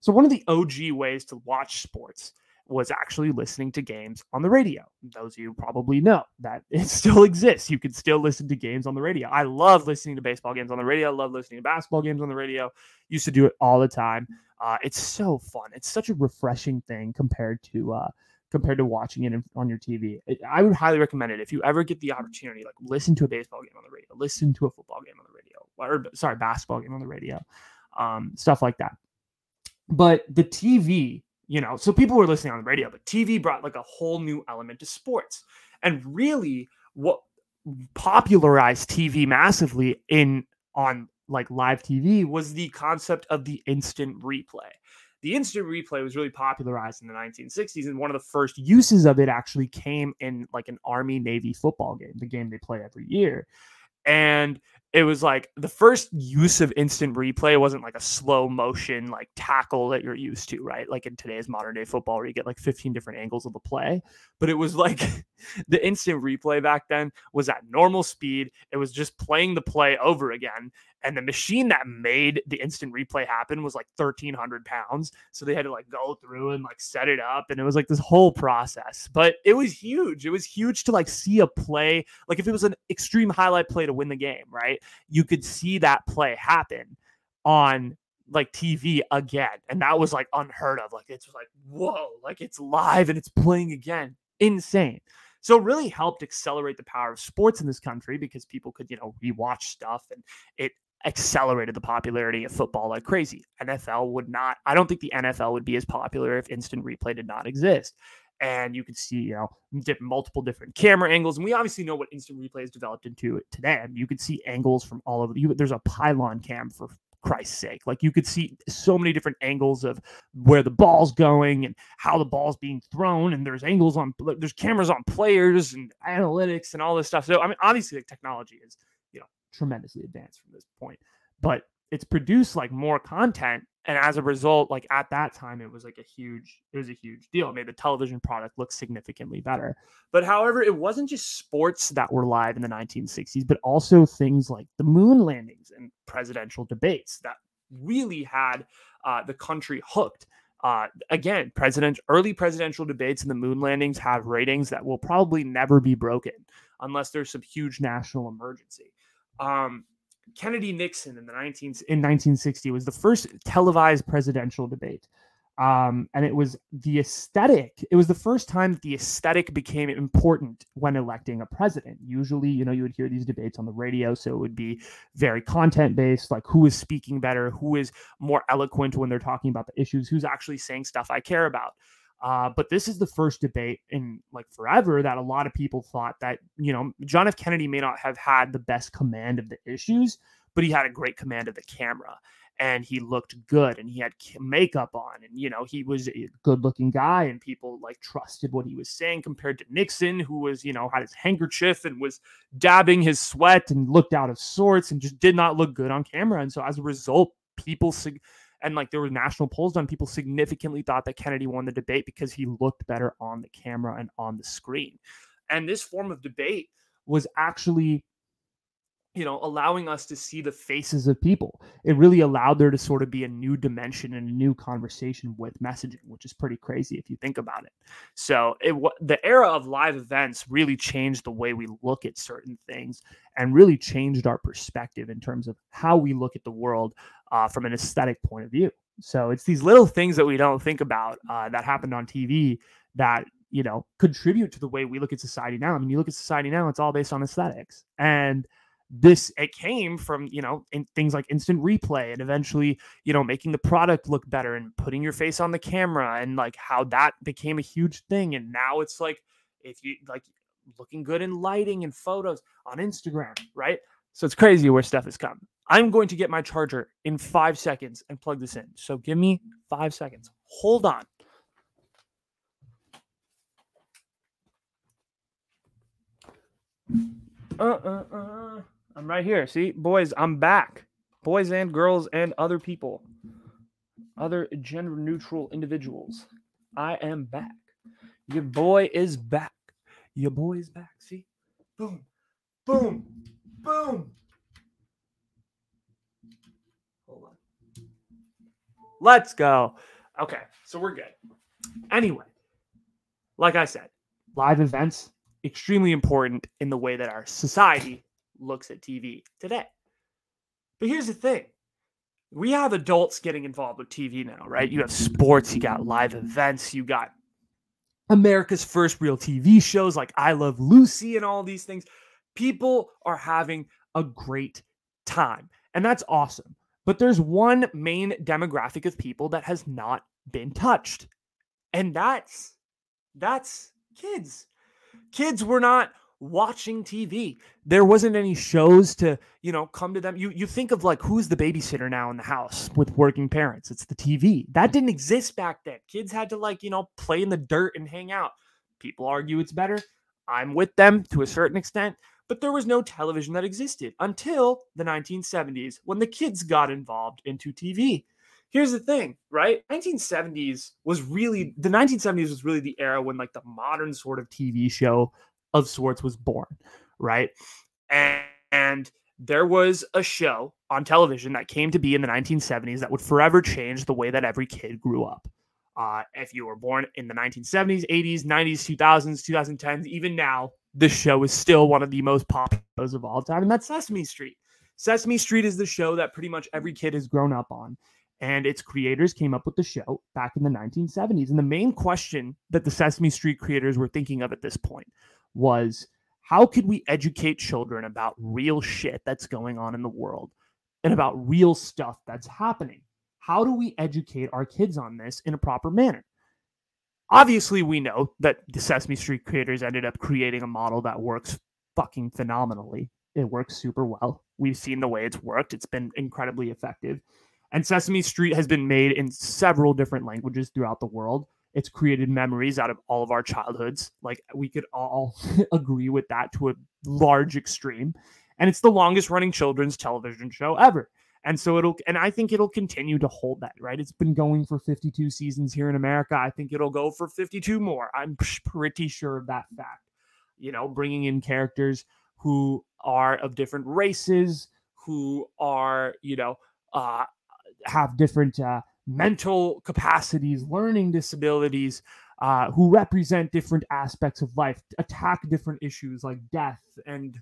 S1: So, one of the OG ways to watch sports was actually listening to games on the radio. Those of you probably know that (laughs) it still exists. You can still listen to games on the radio. I love listening to baseball games on the radio. I love listening to basketball games on the radio. Used to do it all the time. Uh, it's so fun. It's such a refreshing thing compared to uh, compared to watching it on your TV. I would highly recommend it if you ever get the opportunity. Like listen to a baseball game on the radio, listen to a football game on the radio, or sorry, basketball game on the radio, um, stuff like that. But the TV, you know, so people were listening on the radio, but TV brought like a whole new element to sports, and really what popularized TV massively in on like live TV was the concept of the instant replay the instant replay was really popularized in the 1960s and one of the first uses of it actually came in like an army navy football game the game they play every year. And it was like the first use of instant replay wasn't like a slow motion like tackle that you're used to right? Like in today's modern day football where you get like 15 different angles of the play. But it was like (laughs) the instant replay back then was at normal speed. It was just playing the play over again. And the machine that made the instant replay happen was like 1300 pounds. So they had to like go through and like set it up. And it was like this whole process. But it was huge. It was huge to like see a play like if it was an extreme highlight play to win the game right you could see that play happen on like TV again and that was like unheard of like it's like whoa like it's live and it's playing again insane so it really helped accelerate the power of sports in this country because people could, you know, rewatch stuff and it accelerated the popularity of football like crazy. NFL would not, I don't think the NFL would be as popular if instant replay did not exist. And you can see, you know, multiple different camera angles. And we obviously know what instant replay has developed into today. Mean, you can see angles from all over. You, there's a pylon cam for Christ's sake. Like you could see so many different angles of where the ball's going and how the ball's being thrown. And there's angles on, there's cameras on players and analytics and all this stuff. So, I mean, obviously, the technology is you know, tremendously advanced from this point. But it's produced like more content and as a result like at that time it was like a huge it was a huge deal. It made the television product look significantly better. But however it wasn't just sports that were live in the 1960s but also things like the moon landings and presidential debates that really had uh, the country hooked. Uh, again president early presidential debates and the moon landings have ratings that will probably never be broken unless there's some huge national emergency. Um, Kennedy Nixon in the 19 in 1960 was the first televised presidential debate. Um, and it was the aesthetic. It was the first time that the aesthetic became important when electing a president. Usually, you know, you would hear these debates on the radio, so it would be very content based, like who is speaking better, who is more eloquent when they're talking about the issues, who's actually saying stuff I care about. Uh, but this is the first debate in like forever that a lot of people thought that, you know, John F. Kennedy may not have had the best command of the issues, but he had a great command of the camera and he looked good and he had makeup on and you know he was a good looking guy and people like trusted what he was saying compared to Nixon who was you know had his handkerchief and was dabbing his sweat and looked out of sorts and just did not look good on camera and so as a result people and like there were national polls done people significantly thought that kennedy won the debate because he looked better on the camera and on the screen. And this form of debate was actually you know allowing us to see the faces of people it really allowed there to sort of be a new dimension and a new conversation with messaging which is pretty crazy if you think about it so it the era of live events really changed the way we look at certain things and really changed our perspective in terms of how we look at the world uh, from an aesthetic point of view. So it's these little things that we don't think about uh, that happened on TV that you know contribute to the way we look at society now. I mean, you look at society now; it's all based on aesthetics, and this it came from you know in things like instant replay and eventually you know making the product look better and putting your face on the camera and like how that became a huge thing and now it's like if you like looking good in lighting and photos on instagram right so it's crazy where stuff has come I'm going to get my charger in five seconds and plug this in. So give me five seconds. Hold on. Uh, uh, uh. I'm right here. See, boys, I'm back. Boys and girls and other people, other gender neutral individuals. I am back. Your boy is back. Your boy is back. See? Boom, boom, boom. Hold on. Let's go. Okay, so we're good. Anyway, like I said, live events extremely important in the way that our society looks at TV today. But here's the thing we have adults getting involved with TV now, right? You have sports, you got live events, you got America's first real TV shows like I Love Lucy and all these things. People are having a great time, and that's awesome. But there's one main demographic of people that has not been touched, and that's that's kids. Kids were not watching TV. There wasn't any shows to, you know, come to them. You you think of like who's the babysitter now in the house with working parents? It's the TV. That didn't exist back then. Kids had to like, you know, play in the dirt and hang out. People argue it's better. I'm with them to a certain extent, but there was no television that existed until the 1970s when the kids got involved into TV. Here's the thing, right? 1970s was really the 1970s was really the era when like the modern sort of TV show of sorts was born, right? And, and there was a show on television that came to be in the 1970s that would forever change the way that every kid grew up. Uh, if you were born in the 1970s, 80s, 90s, 2000s, 2010s, even now, this show is still one of the most popular shows of all time, and that's Sesame Street. Sesame Street is the show that pretty much every kid has grown up on. And its creators came up with the show back in the 1970s. And the main question that the Sesame Street creators were thinking of at this point was how could we educate children about real shit that's going on in the world and about real stuff that's happening? How do we educate our kids on this in a proper manner? Obviously, we know that the Sesame Street creators ended up creating a model that works fucking phenomenally. It works super well. We've seen the way it's worked, it's been incredibly effective. And Sesame Street has been made in several different languages throughout the world. It's created memories out of all of our childhoods. Like we could all (laughs) agree with that to a large extreme. And it's the longest running children's television show ever. And so it'll, and I think it'll continue to hold that, right? It's been going for 52 seasons here in America. I think it'll go for 52 more. I'm pretty sure of that fact. You know, bringing in characters who are of different races, who are, you know, uh, have different uh, mental capacities, learning disabilities, uh, who represent different aspects of life, attack different issues like death and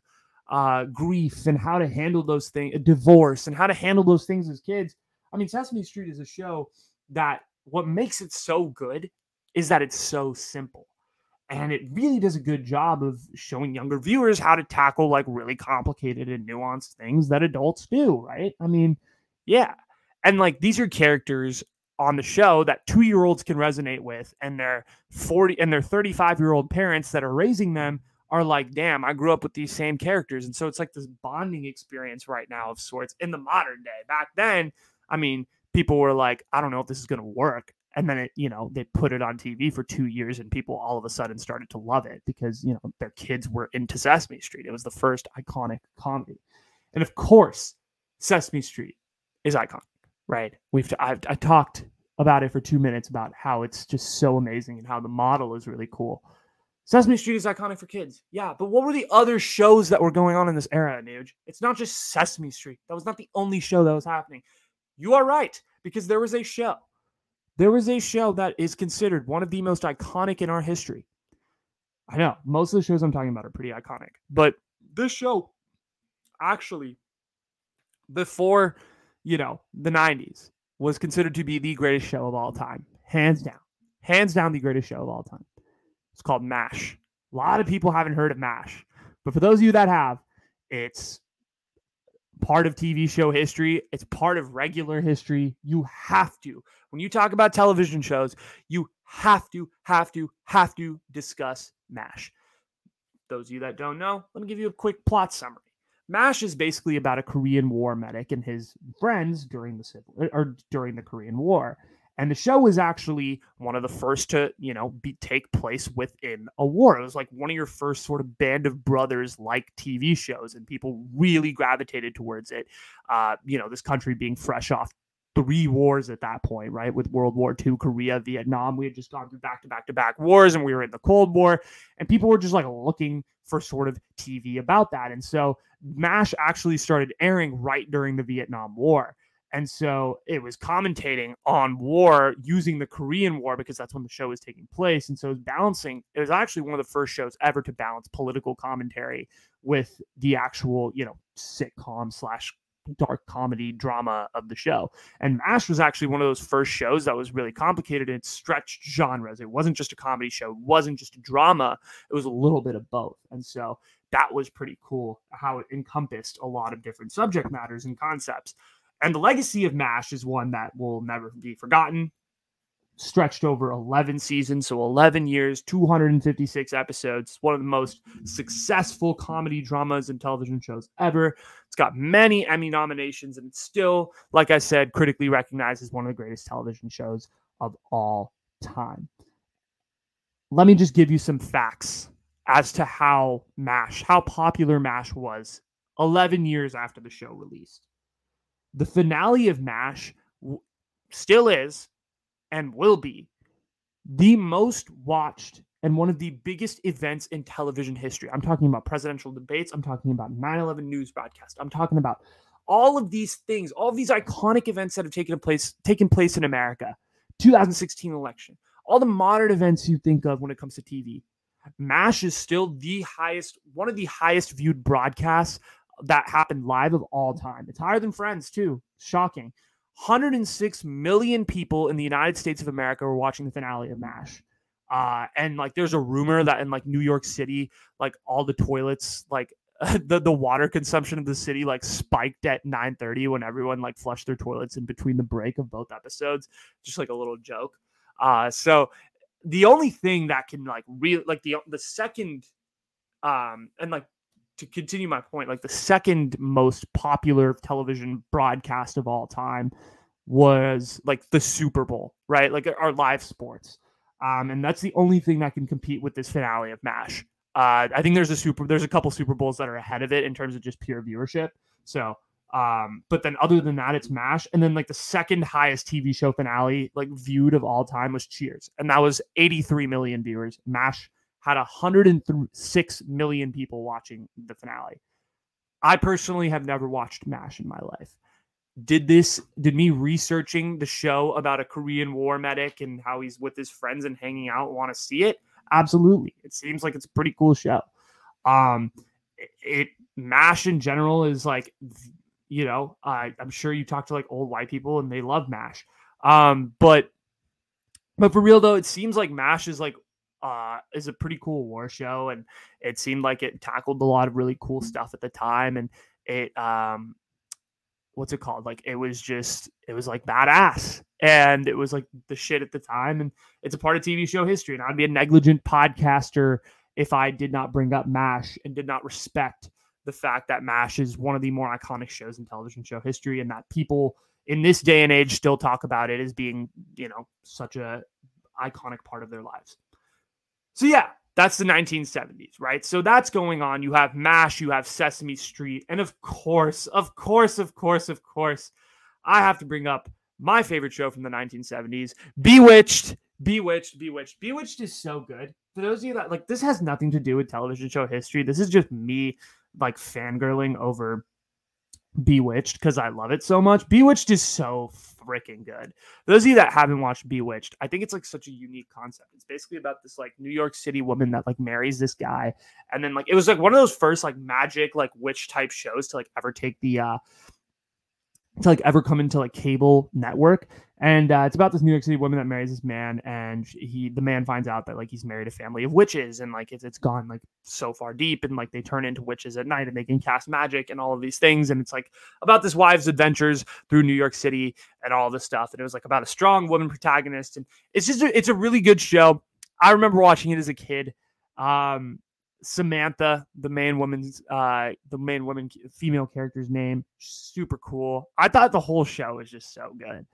S1: uh, grief and how to handle those things, divorce and how to handle those things as kids. I mean, Sesame Street is a show that what makes it so good is that it's so simple. And it really does a good job of showing younger viewers how to tackle like really complicated and nuanced things that adults do, right? I mean, yeah, and like these are characters on the show that two year olds can resonate with, and their 40 and their 35 year old parents that are raising them are like, damn, I grew up with these same characters. And so it's like this bonding experience right now of sorts in the modern day. Back then, I mean, people were like, I don't know if this is going to work. And then it, you know, they put it on TV for two years and people all of a sudden started to love it because, you know, their kids were into Sesame Street. It was the first iconic comedy. And of course, Sesame Street is iconic right? We've I've I talked about it for two minutes about how it's just so amazing and how the model is really cool. Sesame Street is iconic for kids. Yeah, but what were the other shows that were going on in this era, Nuge? It's not just Sesame Street. That was not the only show that was happening. You are right, because there was a show. There was a show that is considered one of the most iconic in our history. I know most of the shows I'm talking about are pretty iconic, but this show actually, before you know, the 90s was considered to be the greatest show of all time. Hands down. Hands down, the greatest show of all time. It's called MASH. A lot of people haven't heard of MASH. But for those of you that have, it's part of TV show history. It's part of regular history. You have to. When you talk about television shows, you have to, have to, have to discuss MASH. Those of you that don't know, let me give you a quick plot summary. MASH is basically about a Korean War medic and his friends during the civil or during the Korean War. And the show was actually one of the first to, you know, be take place within a war. It was like one of your first sort of band of brothers like TV shows, and people really gravitated towards it. Uh, you know, this country being fresh off three wars at that point, right? With World War II, Korea, Vietnam. We had just gone through back to back to back wars and we were in the Cold War. And people were just like looking for sort of TV about that. And so MASH actually started airing right during the Vietnam War. And so it was commentating on war using the Korean War because that's when the show was taking place. And so it was balancing, it was actually one of the first shows ever to balance political commentary with the actual, you know, sitcom slash dark comedy drama of the show. And MASH was actually one of those first shows that was really complicated and it stretched genres. It wasn't just a comedy show, it wasn't just a drama, it was a little bit of both. And so that was pretty cool how it encompassed a lot of different subject matters and concepts. And the legacy of MASH is one that will never be forgotten. Stretched over 11 seasons, so 11 years, 256 episodes. One of the most successful comedy dramas and television shows ever. It's got many Emmy nominations, and it's still, like I said, critically recognized as one of the greatest television shows of all time. Let me just give you some facts as to how MASH, how popular MASH was 11 years after the show released. The finale of MASH w- still is and will be the most watched and one of the biggest events in television history. I'm talking about presidential debates. I'm talking about 9 11 news broadcast. I'm talking about all of these things, all these iconic events that have taken place taken place in America. 2016 election, all the modern events you think of when it comes to TV. MASH is still the highest, one of the highest viewed broadcasts that happened live of all time. It's higher than Friends, too. Shocking. 106 million people in the United States of America were watching the finale of MASH. Uh, and like, there's a rumor that in like New York City, like all the toilets, like (laughs) the the water consumption of the city like spiked at 9:30 when everyone like flushed their toilets in between the break of both episodes. Just like a little joke. Uh, so the only thing that can like real like the the second um and like to continue my point like the second most popular television broadcast of all time was like the Super Bowl, right? Like our live sports. Um, and that's the only thing that can compete with this finale of MASH. Uh, I think there's a super there's a couple Super Bowls that are ahead of it in terms of just pure viewership. So um, but then other than that, it's MASH. And then like the second highest TV show finale, like viewed of all time, was Cheers. And that was 83 million viewers. MASH had 106 million people watching the finale. I personally have never watched MASH in my life. Did this, did me researching the show about a Korean war medic and how he's with his friends and hanging out want to see it? Absolutely. It seems like it's a pretty cool show. Um, it, it MASH in general is like you know, uh, I'm sure you talk to like old white people and they love MASH. Um, but but for real though, it seems like MASH is like uh is a pretty cool war show, and it seemed like it tackled a lot of really cool stuff at the time, and it um what's it called? Like it was just it was like badass. And it was like the shit at the time. And it's a part of TV show history. And I'd be a negligent podcaster if I did not bring up MASH and did not respect the fact that MASH is one of the more iconic shows in television show history and that people in this day and age still talk about it as being, you know, such a iconic part of their lives. So yeah, that's the 1970s, right? So that's going on. You have MASH, you have Sesame Street, and of course, of course, of course, of course, I have to bring up my favorite show from the 1970s, Bewitched. Bewitched, Bewitched. Bewitched is so good. For those of you that like this has nothing to do with television show history. This is just me like fangirling over Bewitched because I love it so much. Bewitched is so freaking good. For those of you that haven't watched Bewitched, I think it's like such a unique concept. It's basically about this like New York City woman that like marries this guy, and then like it was like one of those first like magic like witch type shows to like ever take the uh to like ever come into like cable network and uh, it's about this New York City woman that marries this man, and he the man finds out that like he's married a family of witches, and like it's it's gone like so far deep, and like they turn into witches at night, and they can cast magic and all of these things, and it's like about this wife's adventures through New York City and all this stuff, and it was like about a strong woman protagonist, and it's just a, it's a really good show. I remember watching it as a kid. Um, Samantha, the main woman's uh the main woman female character's name, super cool. I thought the whole show was just so good.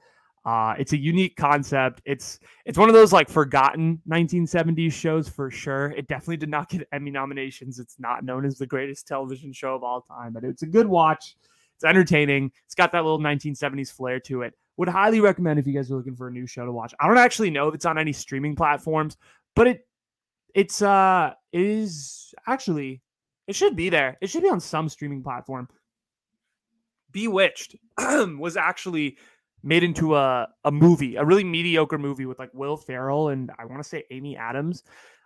S1: Uh, it's a unique concept. It's it's one of those like forgotten 1970s shows for sure. It definitely did not (laughs) get Emmy nominations. It's not known as the greatest television show of all time, but it's a good watch. It's entertaining. It's got that little 1970s flair to it. Would highly recommend if you guys are looking for a new show to watch. I don't actually know if it's on any streaming platforms, but it it's uh it is actually it should be there. It should be on some streaming platform. Bewitched (clears throat) was actually made into a, a movie, a really mediocre movie with like Will Ferrell and I want to say Amy Adams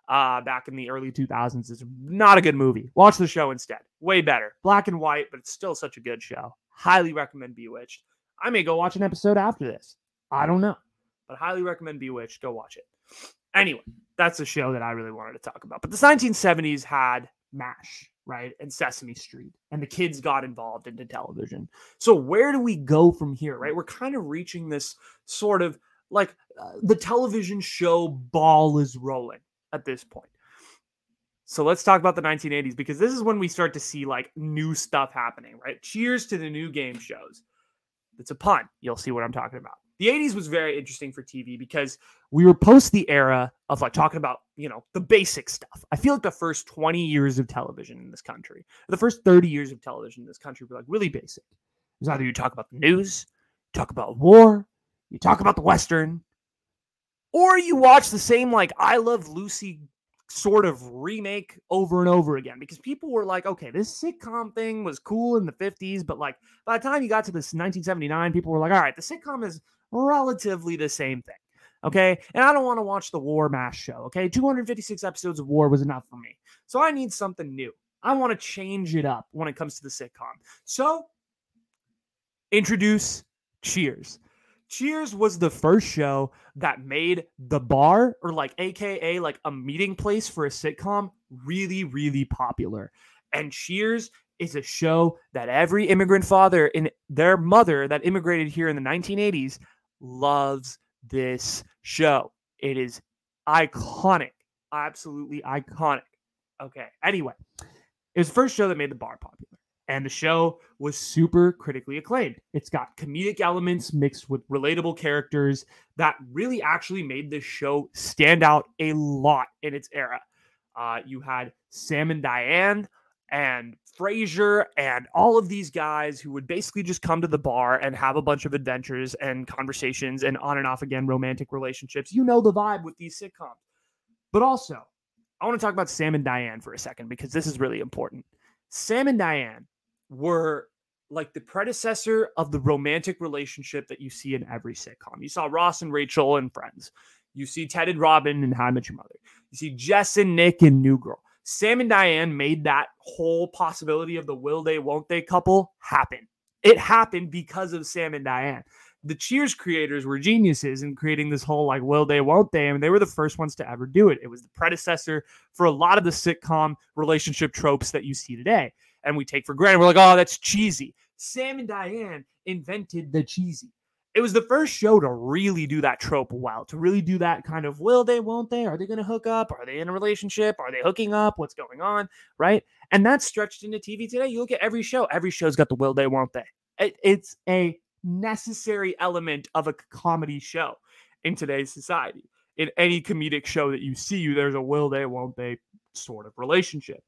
S1: uh, back in the early 2000s. It's not a good movie. Watch the show instead. Way better. Black and white, but it's still such a good show. Highly recommend Bewitched. I may go watch an episode after this. I don't know, but highly recommend Bewitched. Go watch it. Anyway, that's a show that I really wanted to talk about. But the 1970s had MASH, right? And Sesame Street, and the kids got involved into television. So where do we go from here, right? We're kind of reaching this sort of like uh, the television show ball is rolling at this point. So let's talk about the 1980s because this is when we start to see like new stuff happening, right? Cheers to the new game shows. It's a pun. You'll see what I'm talking about. The 80s was very interesting for TV because we were post the era of like talking about, you know, the basic stuff. I feel like the first 20 years of television in this country, the first 30 years of television in this country were like really basic. It was either you talk about the news, talk about war, you talk about the Western, or you watch the same like I Love Lucy sort of remake over and over again because people were like, okay, this sitcom thing was cool in the 50s, but like by the time you got to this 1979, people were like, all right, the sitcom is relatively the same thing. Okay. And I don't want to watch the War Mash show. Okay. 256 episodes of War was enough for me. So I need something new. I want to change it up when it comes to the sitcom. So introduce Cheers. Cheers was the first show that made the bar or like AKA like a meeting place for a sitcom really, really popular. And Cheers is a show that every immigrant father and their mother that immigrated here in the 1980s loves this show. It is iconic, absolutely iconic. Okay, anyway, it was the first show that made the bar popular and the show was super critically acclaimed. It's got comedic elements mixed with relatable characters that really actually made this show stand out a lot in its era. Uh, you had Sam and Diane and Frasier and all of these guys who would basically just come to the bar and have a bunch of adventures and conversations and on and off again romantic relationships. You know the vibe with these sitcoms. But also, I want to talk about Sam and Diane for a second because this is really important. Sam and Diane were like the predecessor of the romantic relationship that you see in every sitcom. You saw Ross and Rachel and Friends. You see Ted and Robin and How I Met Your Mother. You see Jess and Nick and New Girl. Sam and Diane made that whole possibility of the will they, won't they couple happen. It happened because of Sam and Diane. The Cheers creators were geniuses in creating this whole like will they, won't they, I and they were the first ones to ever do it. It was the predecessor for a lot of the sitcom relationship tropes that you see today and we take for granted. We're like, oh, that's cheesy. Sam and Diane invented the cheesy. It was the first show to really do that trope well, to really do that kind of will they, won't they? Are they going to hook up? Are they in a relationship? Are they hooking up? What's going on? Right. And that's stretched into TV today. You look at every show, every show's got the will they, won't they? It, it's a necessary element of a comedy show in today's society. In any comedic show that you see, there's a will they, won't they sort of relationship.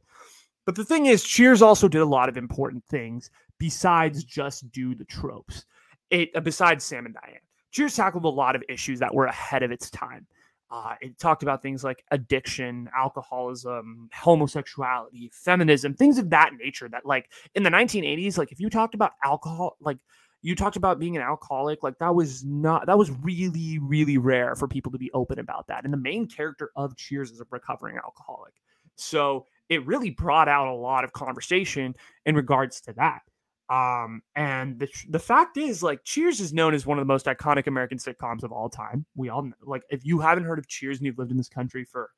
S1: But the thing is, Cheers also did a lot of important things besides just do the tropes. It uh, besides Sam and Diane. Cheers tackled a lot of issues that were ahead of its time. Uh, it talked about things like addiction, alcoholism, homosexuality, feminism, things of that nature. That, like, in the 1980s, like, if you talked about alcohol, like, you talked about being an alcoholic, like, that was not, that was really, really rare for people to be open about that. And the main character of Cheers is a recovering alcoholic. So it really brought out a lot of conversation in regards to that. Um, and the, the fact is, like, Cheers is known as one of the most iconic American sitcoms of all time. We all know, like, if you haven't heard of Cheers and you've lived in this country for,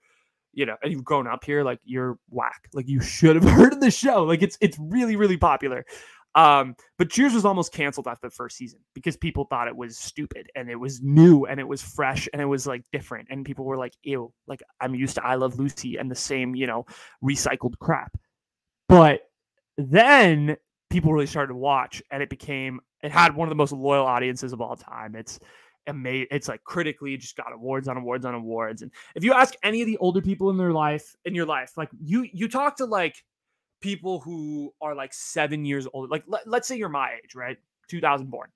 S1: you know, and you've grown up here, like, you're whack. Like, you should have (laughs) heard of the show. Like, it's it's really really popular. Um, but Cheers was almost canceled after the first season because people thought it was stupid and it was new and it was fresh and it was like different. And people were like, ew, like I'm used to I Love Lucy and the same, you know, recycled crap. But then people really started to watch and it became, it had one of the most loyal audiences of all time. It's, amazing. It's like critically just got awards on awards on awards. And if you ask any of the older people in their life, in your life, like you, you talk to like people who are like seven years old. Like, let, let's say you're my age, right? 2000 born.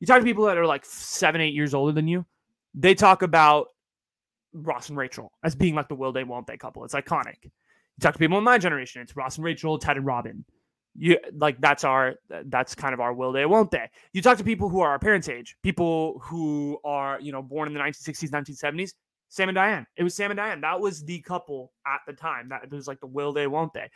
S1: You talk to people that are like seven, eight years older than you. They talk about Ross and Rachel as being like the will they, won't they couple. It's iconic. You talk to people in my generation, it's Ross and Rachel, Ted and Robin. You like that's our that's kind of our will they won't they? You talk to people who are our parents age people who are you know born in the 1960s 1970s sam and diane. It was sam and diane. That was the couple at the time. That it was like the will they won't they.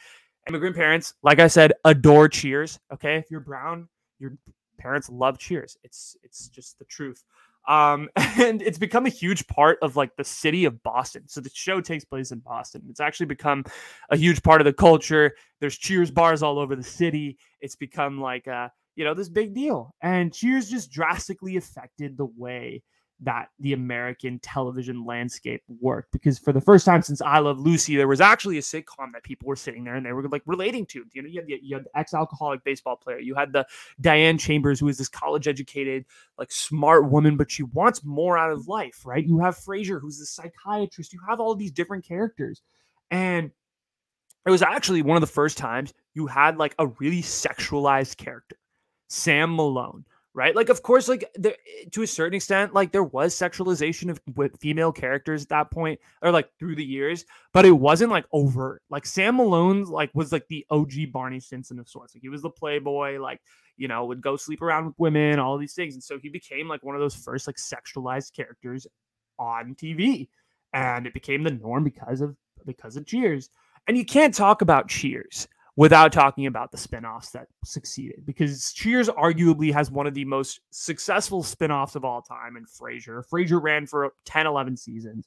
S1: Immigrant parents like i said adore cheers okay? If you're brown your parents love cheers. It's it's just the truth um, (laughs) and it's become a huge part of like the city of Boston. So the show takes place in Boston. It's actually become a huge part of the culture. There's Cheers bars all over the city. It's become like a you know this big deal, and Cheers just drastically affected the way that the American television landscape worked. Because for the first time since I Love Lucy, there was actually a sitcom that people were sitting there and they were like relating to. You know, you had the, you had the ex-alcoholic baseball player. You had the Diane Chambers, who is this college-educated, like smart woman, but she wants more out of life, right? You have Frasier, who's the psychiatrist. You have all these different characters, and it was actually one of the first times you had like a really sexualized character, Sam Malone right? Like, of course, like there, eh, to a certain extent, like there was sexualization of with female characters at that point, or like through the years, but it wasn't like overt. Like Sam Malone, like was like the OG Barney Stinson of sorts. Like he was the playboy, like you know, would go sleep around with women, all these things, and so he became like one of those first like sexualized characters on TV, and it became the norm because of because of Cheers. And you can't talk about Cheers without talking about the spin-offs that succeeded because Cheers arguably has one of the most successful spin-offs of all time in Frasier. Frasier ran for 10 11 seasons.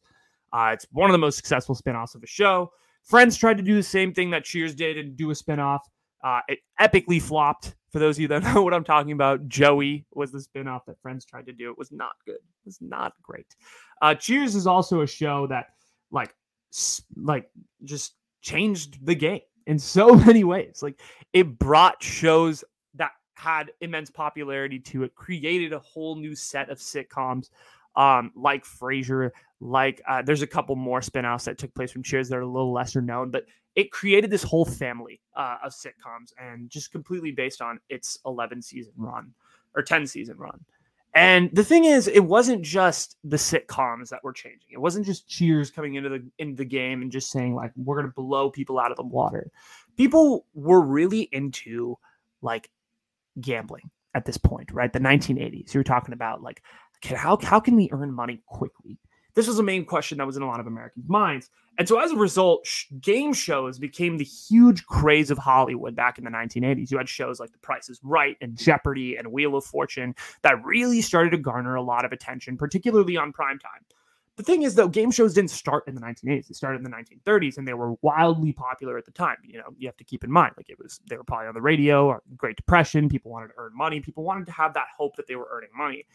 S1: Uh, it's one of the most successful spin-offs of a show. Friends tried to do the same thing that Cheers did and do a spin-off. Uh, it epically flopped. For those of you that (laughs) know what I'm talking about, Joey was the spin-off that Friends tried to do. It was not good. It was not great. Uh, Cheers is also a show that like like just changed the game in so (laughs) many ways. Like it brought shows that had immense popularity to it, created a whole new set of sitcoms um, like Frasier, like uh, there's a couple more spinoffs that took place from Cheers that are a little lesser known, but it created this whole family uh, of sitcoms and just completely based on its 11 season run or 10 season run. And the thing is, it wasn't just the sitcoms that were changing. It wasn't just Cheers coming into the into the game and just saying like we're gonna blow people out of the water. People were really into like gambling at this point, right? The 1980s. You're talking about like, how how can we earn money quickly? This was a main question that was in a lot of Americans' minds. And so as a result, sh- game shows became the huge craze of Hollywood back in the 1980s. You had shows like The Price is Right and Jeopardy and Wheel of Fortune that really started to garner a lot of attention, particularly on prime time. The thing is, though, game shows didn't start in the 1980s. They started in the 1930s, and they were wildly popular at the time. You know, you have to keep in mind, like it was, they were probably on the radio Great Depression. People wanted to earn money. People wanted to have that hope that they were earning money.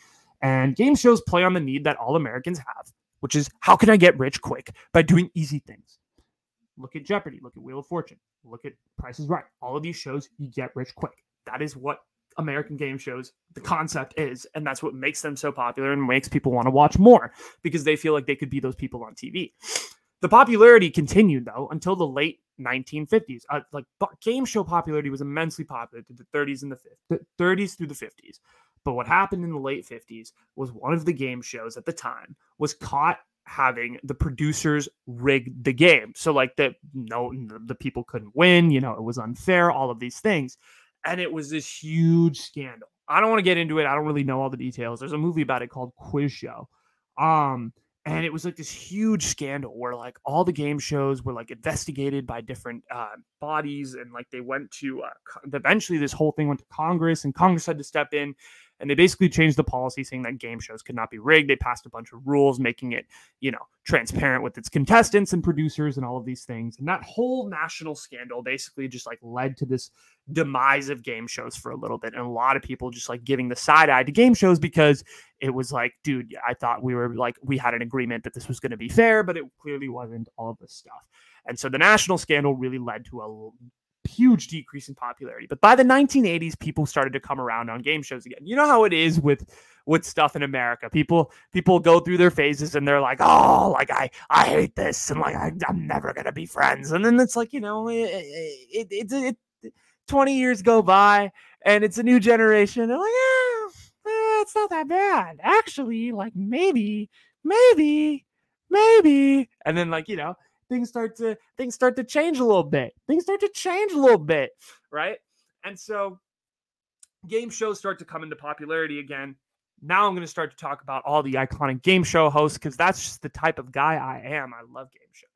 S1: And game shows play on the need that all Americans have which is how can I get rich quick by doing easy things? Look at Jeopardy, look at Wheel of Fortune, look at Price is Right. All of these shows, you get rich quick. That is what American game shows, the concept is. And that's what makes them so popular and makes people want to watch more because they feel like they could be those people on TV. The popularity continued though until the late 1950s. Uh, like game show popularity was immensely popular through the 30s and the 30s through the 50s. But what happened in the late 50s was one of the game shows at the time was caught having the producers rig the game. So like the no the people couldn't win, you know, it was unfair, all of these things. And it was this huge scandal. I don't want to get into it. I don't really know all the details. There's a movie about it called Quiz Show. Um and it was like this huge scandal where like all the game shows were like investigated by different uh, bodies and like they went to uh, eventually this whole thing went to congress and congress had to step in and they basically changed the policy saying that game shows could not be rigged. They passed a bunch of rules making it, you know, transparent with its contestants and producers and all of these things. And that whole national scandal basically just like led to this demise of game shows for a little bit. And a lot of people just like giving the side eye to game shows because it was like, dude, I thought we were like, we had an agreement that this was going to be fair, but it clearly wasn't all of this stuff. And so the national scandal really led to a huge decrease in popularity. But by the 1980s, people started to come around on game shows again. You know how it is with with stuff in America. People people go through their phases and they're like, oh, like I I hate this and like I, am never gonna be friends. And then it's like you know, it, it, it, it, it 20 years go by and it's a new generation. They're like, yeah, eh, it's not that bad. Actually, like maybe, maybe, maybe. And then like you know things start to things start to change a little bit. Things start to change a little bit, right? And so game shows start to come into popularity again. Now I'm going to start to talk about all the iconic game show hosts because that's just the type of guy I am. I love game shows,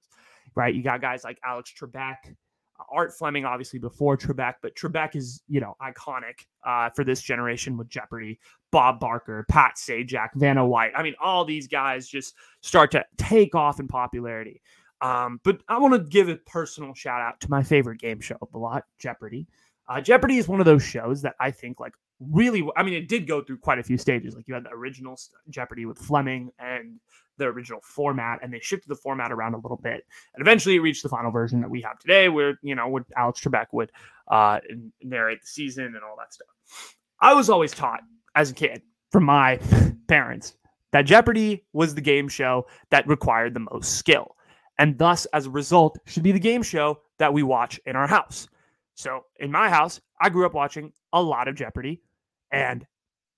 S1: right? You got guys like Alex Trebek, uh, Art Fleming, obviously before Trebek, but Trebek is, you know, iconic uh, for this generation with Jeopardy, Bob Barker, Pat Sajak, Vanna White. I mean, all these guys just start to take off in popularity. Um, but I want to give a personal shout out to my favorite game show of the lot, Jeopardy. Uh, Jeopardy is one of those shows that I think like really. I mean, it did go through quite a few stages. Like you had the original Jeopardy with Fleming and the original format, and they shifted the format around a little bit, and eventually it reached the final version that we have today, where you know, would Alex Trebek would uh, narrate the season and all that stuff. I was always taught as a kid from my (laughs) parents that Jeopardy was the game show that required the most skill and thus, as a result, should be the game show that we watch in our house. So, in my house, I grew up watching a lot of Jeopardy and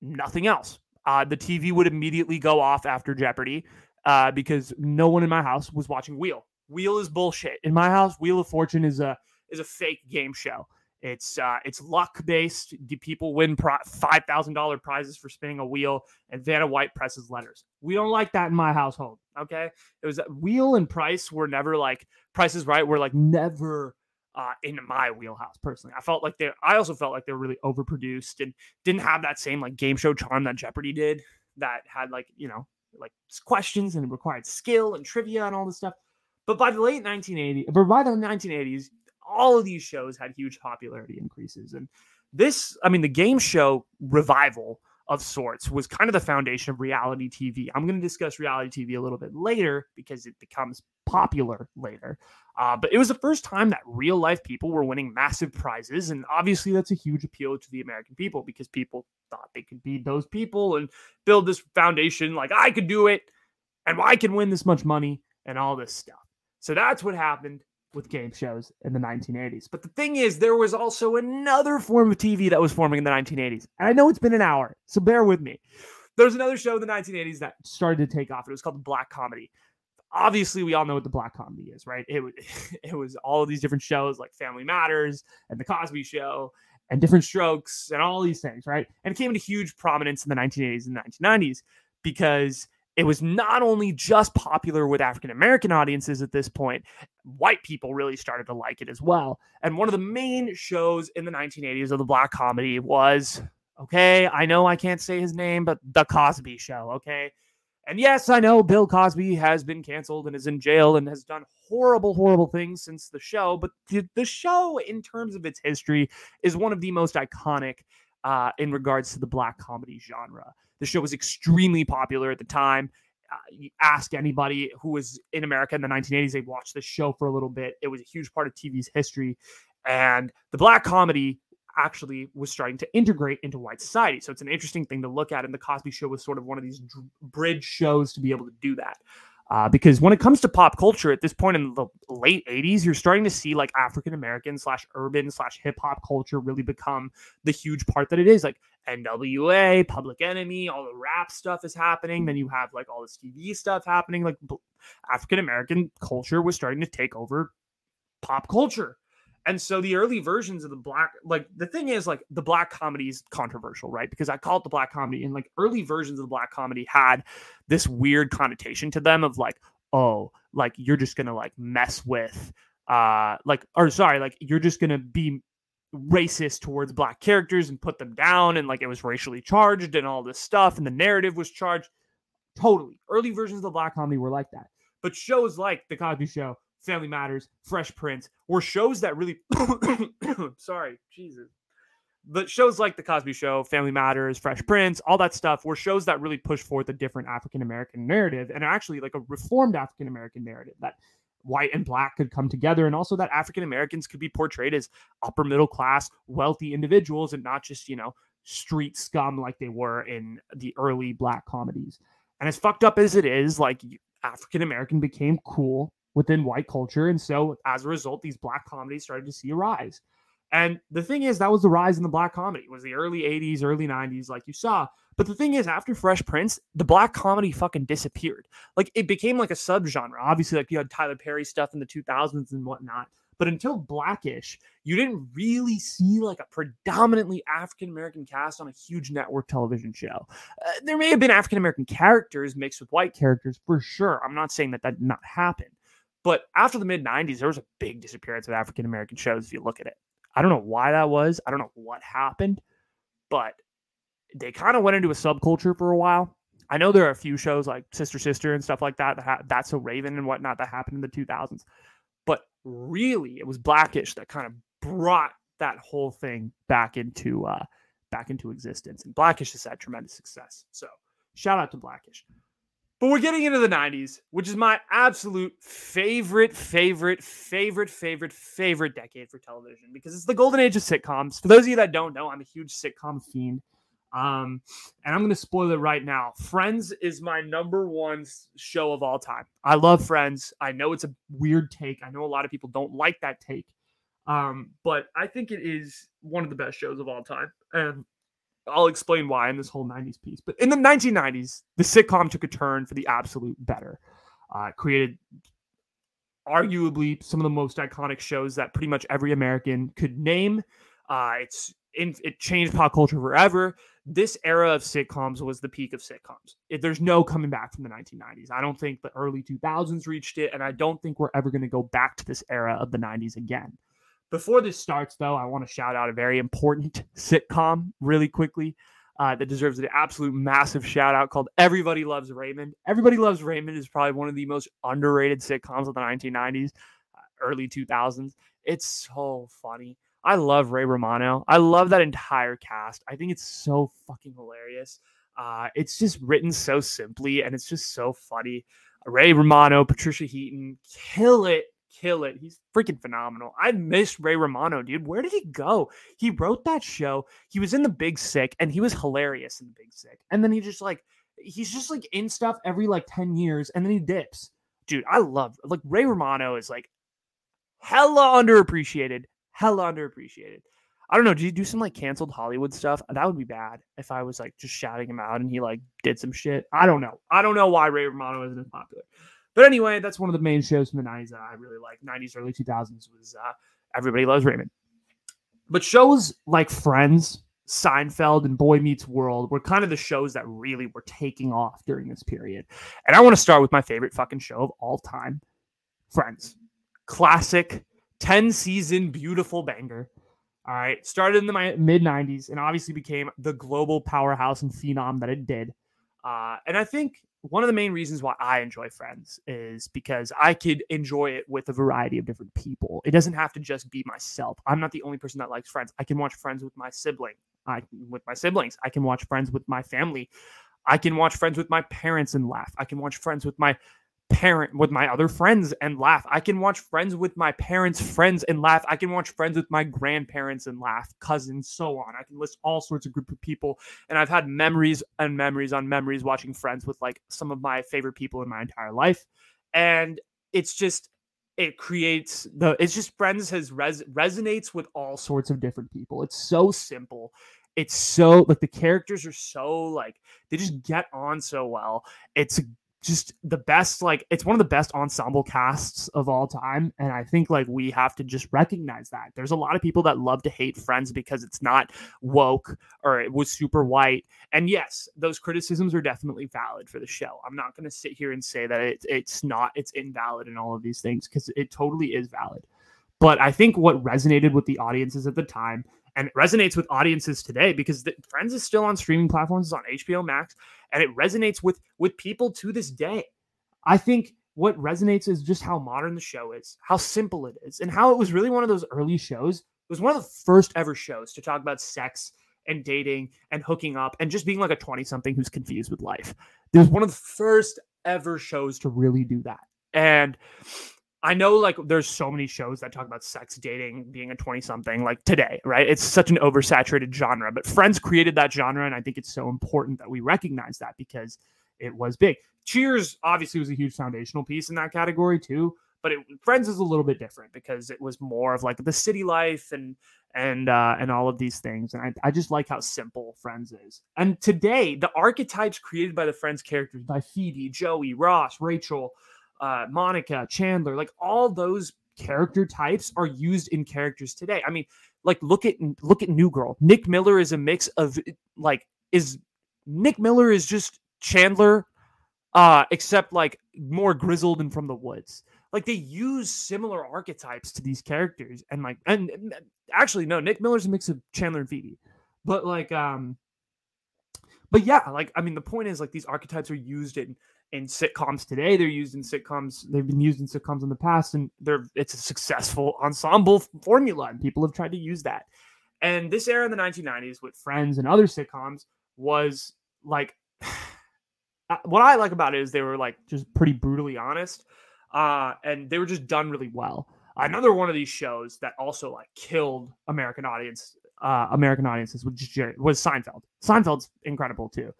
S1: nothing else. Uh, the TV would immediately go off after Jeopardy uh, because no one in my house was watching Wheel. Wheel is bullshit. In my house, Wheel of Fortune is a is a fake game show. It's uh, it's luck based. Do people win pro- five thousand dollar prizes for spinning a wheel? And Vanna White presses letters. We don't like that in my household. Okay, it was wheel and price were never like prices right. Were like never uh, in my wheelhouse personally. I felt like they. I also felt like they were really overproduced and didn't have that same like game show charm that Jeopardy did. That had like you know like questions and required skill and trivia and all this stuff. But by the late 1980s, but by the 1980s, all of these shows had huge popularity increases. And this, I mean, the game show revival of sorts was kind of the foundation of reality TV. I'm going to discuss reality TV a little bit later because it becomes popular later. Uh, but it was the first time that real life people were winning massive prizes. And obviously, that's a huge appeal to the American people because people thought they could be those people and build this foundation like I could do it and I can win this much money and all this stuff. So that's what happened with game shows in the 1980s. But the thing is, there was also another form of TV that was forming in the 1980s. And I know it's been an hour, so bear with me. There's another show in the 1980s that started to take off. It was called the Black Comedy. Obviously, we all know what the Black Comedy is, right? It, (laughs) it was all of these different shows like Family Matters and The Cosby Show and Diff'rent Strokes and all these things, right? And it came into huge prominence in the 1980s and 1990s because it was not only just popular with African American audiences at this point, white people really started to like it as well. And one of the main shows in the 1980s of the black comedy was okay, I know I can't say his name, but The Cosby Show, okay? And yes, I know Bill Cosby has been canceled and is in jail and has done horrible, horrible things since the show, but the, the show, in terms of its history, is one of the most iconic uh, in regards to the black comedy genre. The show was extremely popular at the time. Uh, you ask anybody who was in America in the 1980s, they watched this show for a little bit. It was a huge part of TV's history. And the black comedy actually was starting to integrate into white society. So it's an interesting thing to look at. And The Cosby Show was sort of one of these bridge shows to be able to do that. Uh, because when it comes to pop culture at this point in the late 80s you're starting to see like african american slash urban slash hip hop culture really become the huge part that it is like nwa public enemy all the rap stuff is happening. Then you have like all this tv stuff happening. Like african american culture was starting to take over pop culture and so the early versions of the black, like the thing is, like the black comedy is controversial, right? Because I call it the black comedy, and like early versions of the black comedy had this weird connotation to them of like, oh, like you're just gonna like mess with, uh, like, or sorry, like you're just gonna be racist towards black characters and put them down, and like it was racially charged and all this stuff, and the narrative was charged. Totally, early versions of the black comedy were like that, but shows like the Cosby Show Family Matters, Fresh Prince, or shows that really (coughs) sorry, Jesus. But shows like The Cosby Show, Family Matters, Fresh Prince, all that stuff were shows that really push forth a different African American narrative and actually like a reformed African American narrative that white and black could come together and also that African Americans could be portrayed as upper middle class, wealthy individuals and not just, you know, street scum like they were in the early black comedies. And as fucked up as it is, like African American became cool within white culture. And so as a result, these black comedies started to see a rise. And the thing is, that was the rise in the black comedy. It was the early 80s, early 90s, like you saw. But the thing is, after Fresh Prince, the black comedy fucking disappeared. Like it became like a subgenre. Obviously, like you had Tyler Perry stuff in the 2000s and whatnot. But until Blackish, you didn't really see like a predominantly African American cast on a huge network television show. Uh, there may have been African American characters mixed with white characters for sure. I'm not saying that that did not happen. But after the mid 90s, there was a big disappearance of African American shows if you look at it. I don't know why that was. I don't know what happened, but they kind of went into a subculture for a while. I know there are a few shows like Sister Sister and stuff like that, that ha- That's So Raven and whatnot that happened in the 2000s. But really, it was Blackish that kind of brought that whole thing back into uh, back into existence. And Blackish has had tremendous success. So shout out to Blackish. But we're getting into the 90s, which is my absolute favorite, favorite, favorite, favorite, favorite decade for television because it's the golden age of sitcoms. For those of you that don't know, I'm a huge sitcom fiend. Um, and I'm going to spoil it right now. Friends is my number one show of all time. I love Friends. I know it's a weird take. I know a lot of people don't like that take. Um, but I think it is one of the best shows of all time. And I'll explain why in this whole 90s piece. But in the 1990s, the sitcom took a turn for the absolute better. Uh, created arguably some of the most iconic shows that pretty much every American could name. Uh, it's in, it changed pop culture forever. This era of sitcoms was the peak of sitcoms. It, there's no coming back from the 1990s. I don't think the early 2000s reached it, and I don't think we're ever going to go back to this era of the 90s again. Before this starts, though, I want to shout out a very important (laughs) sitcom really quickly uh, that deserves an absolute massive shout out called Everybody Loves Raymond. Everybody Loves Raymond is probably one of the most underrated sitcoms of the 1990s, uh, early 2000s. It's so funny. I love Ray Romano. I love that entire cast. I think it's so fucking hilarious. Uh, it's just written so simply and it's just so funny. Ray Romano, Patricia Heaton, kill it kill it. He's freaking phenomenal. I miss Ray Romano, dude. Where did he go? He wrote that show. He was in The Big Sick and he was hilarious in The Big Sick. And then he just like he's just like in stuff every like 10 years and then he dips. Dude, I love like Ray Romano is like hella underappreciated. Hella underappreciated. I don't know. Do you do some like canceled Hollywood stuff? That would be bad if I was like just shouting him out and he like did some shit. I don't know. I don't know why Ray Romano isn't as popular. But anyway, that's one of the main shows from the 90s that I really like. 90s, early 2000s was uh, Everybody Loves Raymond. But shows like Friends, Seinfeld, and Boy Meets World were kind of the shows that really were taking off during this period. And I want to start with my favorite fucking show of all time Friends. Classic, 10 season, beautiful banger. All right. Started in the mid 90s and obviously became the global powerhouse and phenom that it did. Uh, and I think one of the main reasons why I enjoy Friends is because I could enjoy it with a variety of different people. It doesn't have to just be myself. I'm not the only person that likes Friends. I can watch Friends with my sibling. I with my siblings. I can watch Friends with my family. I can watch Friends with my parents and laugh. I can watch Friends with my parent with my other friends and laugh. I can watch friends with my parents' friends and laugh. I can watch friends with my grandparents and laugh, cousins, so on. I can list all sorts of group of people. And I've had memories and memories on memories watching friends with like some of my favorite people in my entire life. And it's just it creates the it's just friends has res, resonates with all sorts of different people. It's so simple it's so like the characters are so like they just get on so well. It's just the best like it's one of the best ensemble casts of all time and i think like we have to just recognize that. There's a lot of people that love to hate friends because it's not woke or it was super white and yes those criticisms are definitely valid for the show. I'm not going to sit here and say that it, it's not it's invalid in all of these things because it totally is valid. But i think what resonated with the audiences at the time and it resonates with audiences today because the, Friends is still on streaming platforms, it's on HBO Max, and it resonates with with people to this day. I think what resonates is just how modern the show is, how simple it is, and how it was really one of those early shows. It was one of the first ever shows to talk about sex and dating and hooking up and just being like a 20 something who's confused with life. It was one of the first ever shows to really do that. And I know like there's so many shows that talk about sex, dating, being a 20 something like today, right? It's such an oversaturated genre, but Friends created that genre. And I think it's so important that we recognize that because it was big. Cheers obviously was a huge foundational piece in that category too. But it, Friends is a little bit different because it was more of like the city life and and uh, and all of these things. And I, I just like how simple Friends is. And today, the archetypes created by the Friends characters by Phoebe, Joey, Ross, Rachel, uh, Monica, Chandler, like all those character types are used in characters today. I mean, like look at look at New Girl. Nick Miller is a mix of like is Nick Miller is just Chandler uh except like more grizzled and from the woods like they use similar archetypes to these characters and like and, and actually no nick miller's a mix of chandler and phoebe but like um but yeah like i mean the point is like these archetypes are used in in sitcoms today they're used in sitcoms they've been used in sitcoms in the past and they're it's a successful ensemble formula and people have tried to use that and this era in the 1990s with friends and other sitcoms was like (sighs) what i like about it is they were like just pretty brutally honest uh, and they were just done really well. Another one of these shows that also like killed American audience, uh, American audiences was was Seinfeld. Seinfeld's incredible too.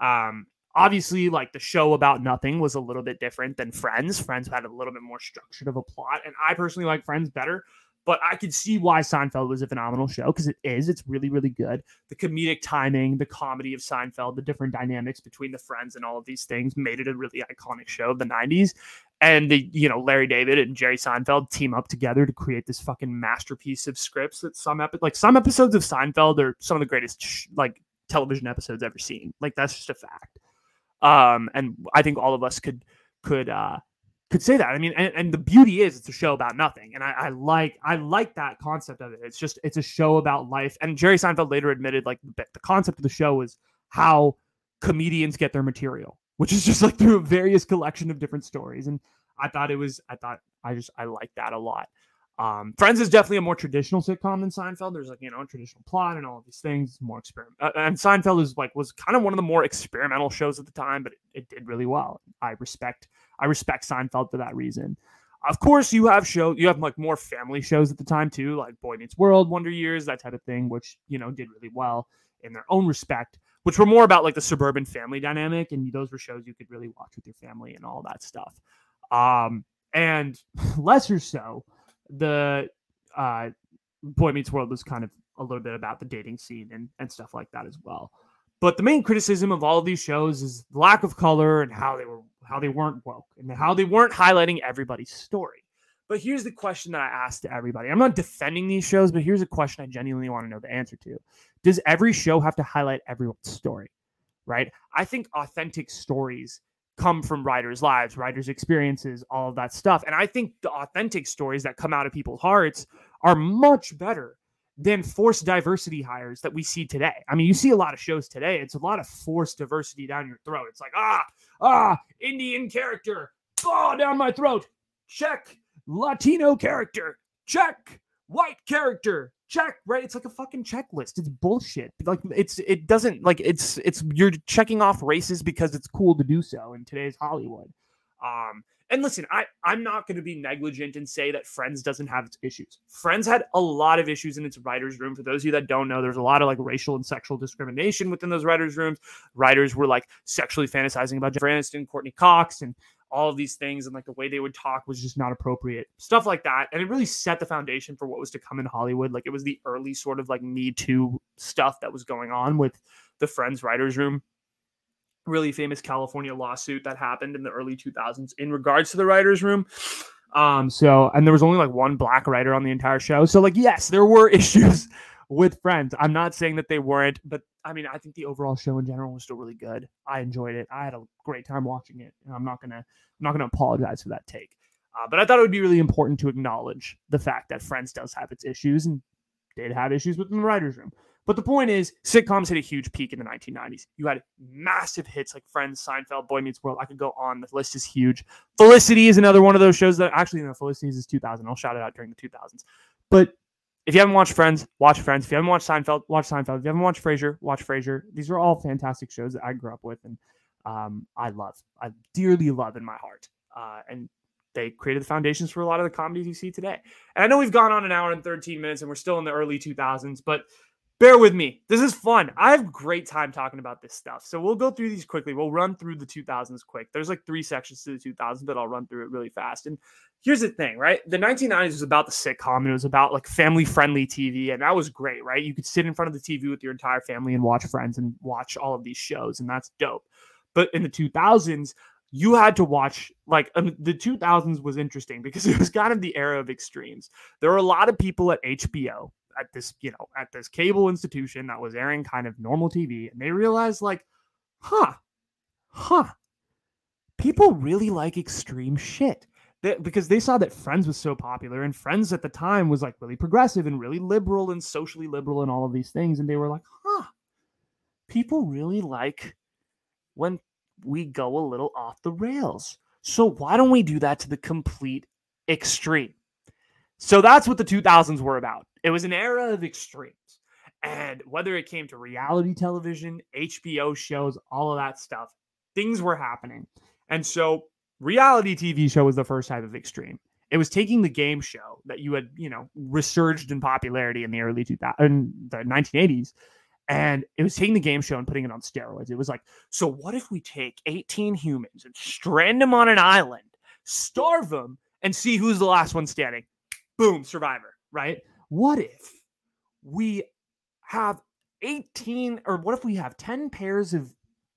S1: Um, obviously, like the show about nothing was a little bit different than Friends. Friends had a little bit more structured of a plot, and I personally like Friends better. But I could see why Seinfeld was a phenomenal show because it is. It's really, really good. The comedic timing, the comedy of Seinfeld, the different dynamics between the friends and all of these things made it a really iconic show of the 90s. And the, you know, Larry David and Jerry Seinfeld team up together to create this fucking masterpiece of scripts that some epi- like some episodes of Seinfeld are some of the greatest sh- like television episodes ever seen. Like that's just a fact. Um, and I think all of us could could uh could say that. I mean, and, and, the beauty is it's a show about nothing, and I, I, like I like that concept of it. It's just it's a show about life. And Jerry Seinfeld later admitted like the, the concept of the show is how comedians get their material, which is just like through a various collection of different stories. And I thought it was I thought I just I like that a lot. Um, Friends is definitely a more traditional sitcom than Seinfeld. There's like you know traditional plot and all of these things. More experiment, uh, and Seinfeld is like was kind of one of the more experimental shows at the time, but it, it, did really well. I respect I respect Seinfeld for that reason. Of course, you have show you have like more family shows at the time too, like Boy Meets World, Wonder Years, that type of thing, which you know did really well in their own respect. Which were more about like the suburban family dynamic, and those were shows you could really watch with your family and all that stuff. Um, and (laughs) lesser so the uh, Boy Meets World was kind of a little bit about the dating scene and, and stuff like that as well. But the main criticism of all of these shows is lack of color and how they were how they weren't woke and how they weren't highlighting everybody's story. But here's the question that I asked to everybody. I'm not defending these shows, but here's a question I genuinely want to know the answer to. Does every show have to highlight everyone's story? Right? I think authentic stories come from writers' lives, writers' experiences, all of that stuff. And I think the authentic stories that come out of people's hearts are much better than forced diversity hires that we see today. I mean, you see a lot of shows today. It's a lot of forced diversity down your throat. It's like, ah, ah, Indian character, oh, down my throat. Check. Latino character, check. White character, check right? It's like a fucking checklist. It's bullshit. Like it's it doesn't like it's it's you're checking off races because it's cool to do so in today's hollywood. Um and listen i i'm not going to be negligent and say that friends doesn't have its issues. Friends had a lot of issues in its writers room. For those of you that don't know there's a lot of like racial and sexual discrimination within those writers rooms. Writers were like sexually fantasizing about jennifer aniston courteney cox and all of these things and like the way they would talk was just not appropriate stuff like that and it really set the foundation for what was to come in hollywood like it was the early sort of like me too stuff that was going on with the friends writers room. Really famous california lawsuit that happened in the early 2000s in regards to the writers room. Um so and there was only like one black writer on the entire show. So like yes there were (laughs) issues with friends. I'm not saying that they weren't, but I mean, I think the overall show in general was still really good. I enjoyed it. I had a great time watching it, and I'm not gonna I'm not gonna apologize for that take. Uh, but I thought it would be really important to acknowledge the fact that Friends does have its issues and did have issues within the writers' room. But the point is, sitcoms hit a huge peak in the 1990s. You had massive hits like Friends, Seinfeld, Boy Meets World. I could go on. The list is huge. Felicity is another one of those shows that actually, no, Felicity is 2000. I'll shout it out during the 2000s. But if you haven't watched Friends, watch Friends. If you haven't watched Seinfeld, watch Seinfeld. If you haven't watched Frasier, watch Frasier. These are all fantastic shows that I grew up with and um, I love. I dearly love in my heart. Uh, and they created the foundations for a lot of the comedies you see today. And I know we've gone on an hour and 13 minutes and we're still in the early 2000s, but bear with me. This is fun. I have great time talking about this stuff. So we'll go through these quickly. We'll run through the 2000s quick. There's like three sections to the 2000s, but I'll run through it really fast. And here's the thing, right? The 1990s was about the sitcom. and It was about like family friendly TV. And that was great, right? You could sit in front of the TV with your entire family and watch Friends and watch all of these shows. And that's dope. But in the 2000s, you had to watch like um, the 2000s was interesting because (laughs) it was kind of the era of extremes. There were a lot of people at HBO at this, you know, at this cable institution that was airing kind of normal TV, and they realized like, huh, huh, people really like extreme shit. They, because they saw that Friends was so popular, and Friends at the time was like really progressive and really liberal and socially liberal and all of these things, and they were like, huh, people really like when we go a little off the rails. So why don't we do that to the complete extreme? So that's what the 2000s were about. It was an era of extremes. And whether it came to reality television, HBO shows, all of that stuff, things were happening. And so reality TV show was the first type of extreme. It was taking the game show that you had, you know, resurged in popularity in the early 2000s, in the 1980s, and it was taking the game show and putting it on steroids. It was like, so what if we take 18 humans and strand them on an island, starve them, and see who's the last one standing? Boom, survivor, right? What if we have 18 or what if we have 10 pairs of,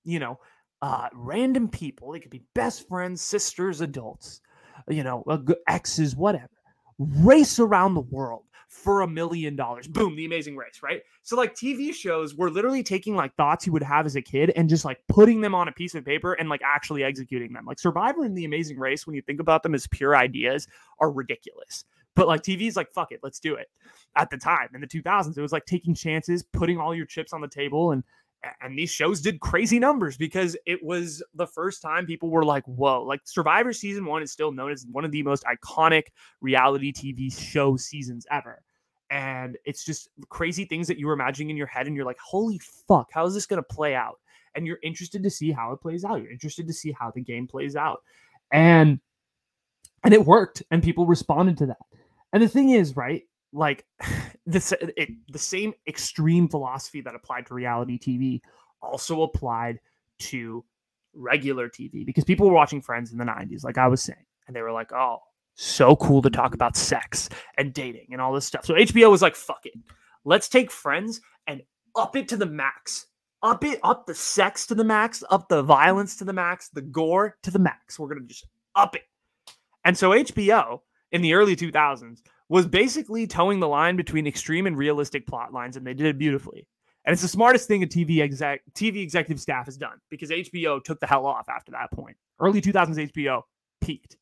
S1: you know, uh, random people? They could be best friends, sisters, adults, you know, exes, whatever. Race around the world for a million dollars. Boom, the amazing race, right? So like TV shows were literally taking like thoughts you would have as a kid and just like putting them on a piece of paper and like actually executing them. Like Survivor and the Amazing Race, when you think about them as pure ideas, are ridiculous. But like TV's like, fuck it, let's do it. At the time in the 2000s, it was like taking chances, putting all your chips on the table and and these shows did crazy numbers because it was the first time people were like, whoa, like Survivor season one is still known as one of the most iconic reality TV show seasons ever. And it's just crazy things that you were imagining in your head, and you're like, holy fuck, how is this going to play out? And you're interested to see how it plays out. You're interested to see how the game plays out. And and it worked, and people responded to that. And the thing is, right? like (sighs) this it, the same extreme philosophy that applied to reality TV also applied to regular TV because people were watching Friends in the 90s, like I was saying, and they were like, oh, so cool to talk about sex and dating and all this stuff. So HBO was like, fuck it. Let's take Friends and up it to the max. Up it, up the sex to the max, up the violence to the max, the gore to the max. We're going to just up it. And so HBO in the early 2000s was basically toeing the line between extreme and realistic plot lines, and they did it beautifully. And it's the smartest thing a TV exec TV executive staff has done because HBO took the hell off after that point. Early 2000s HBO peaked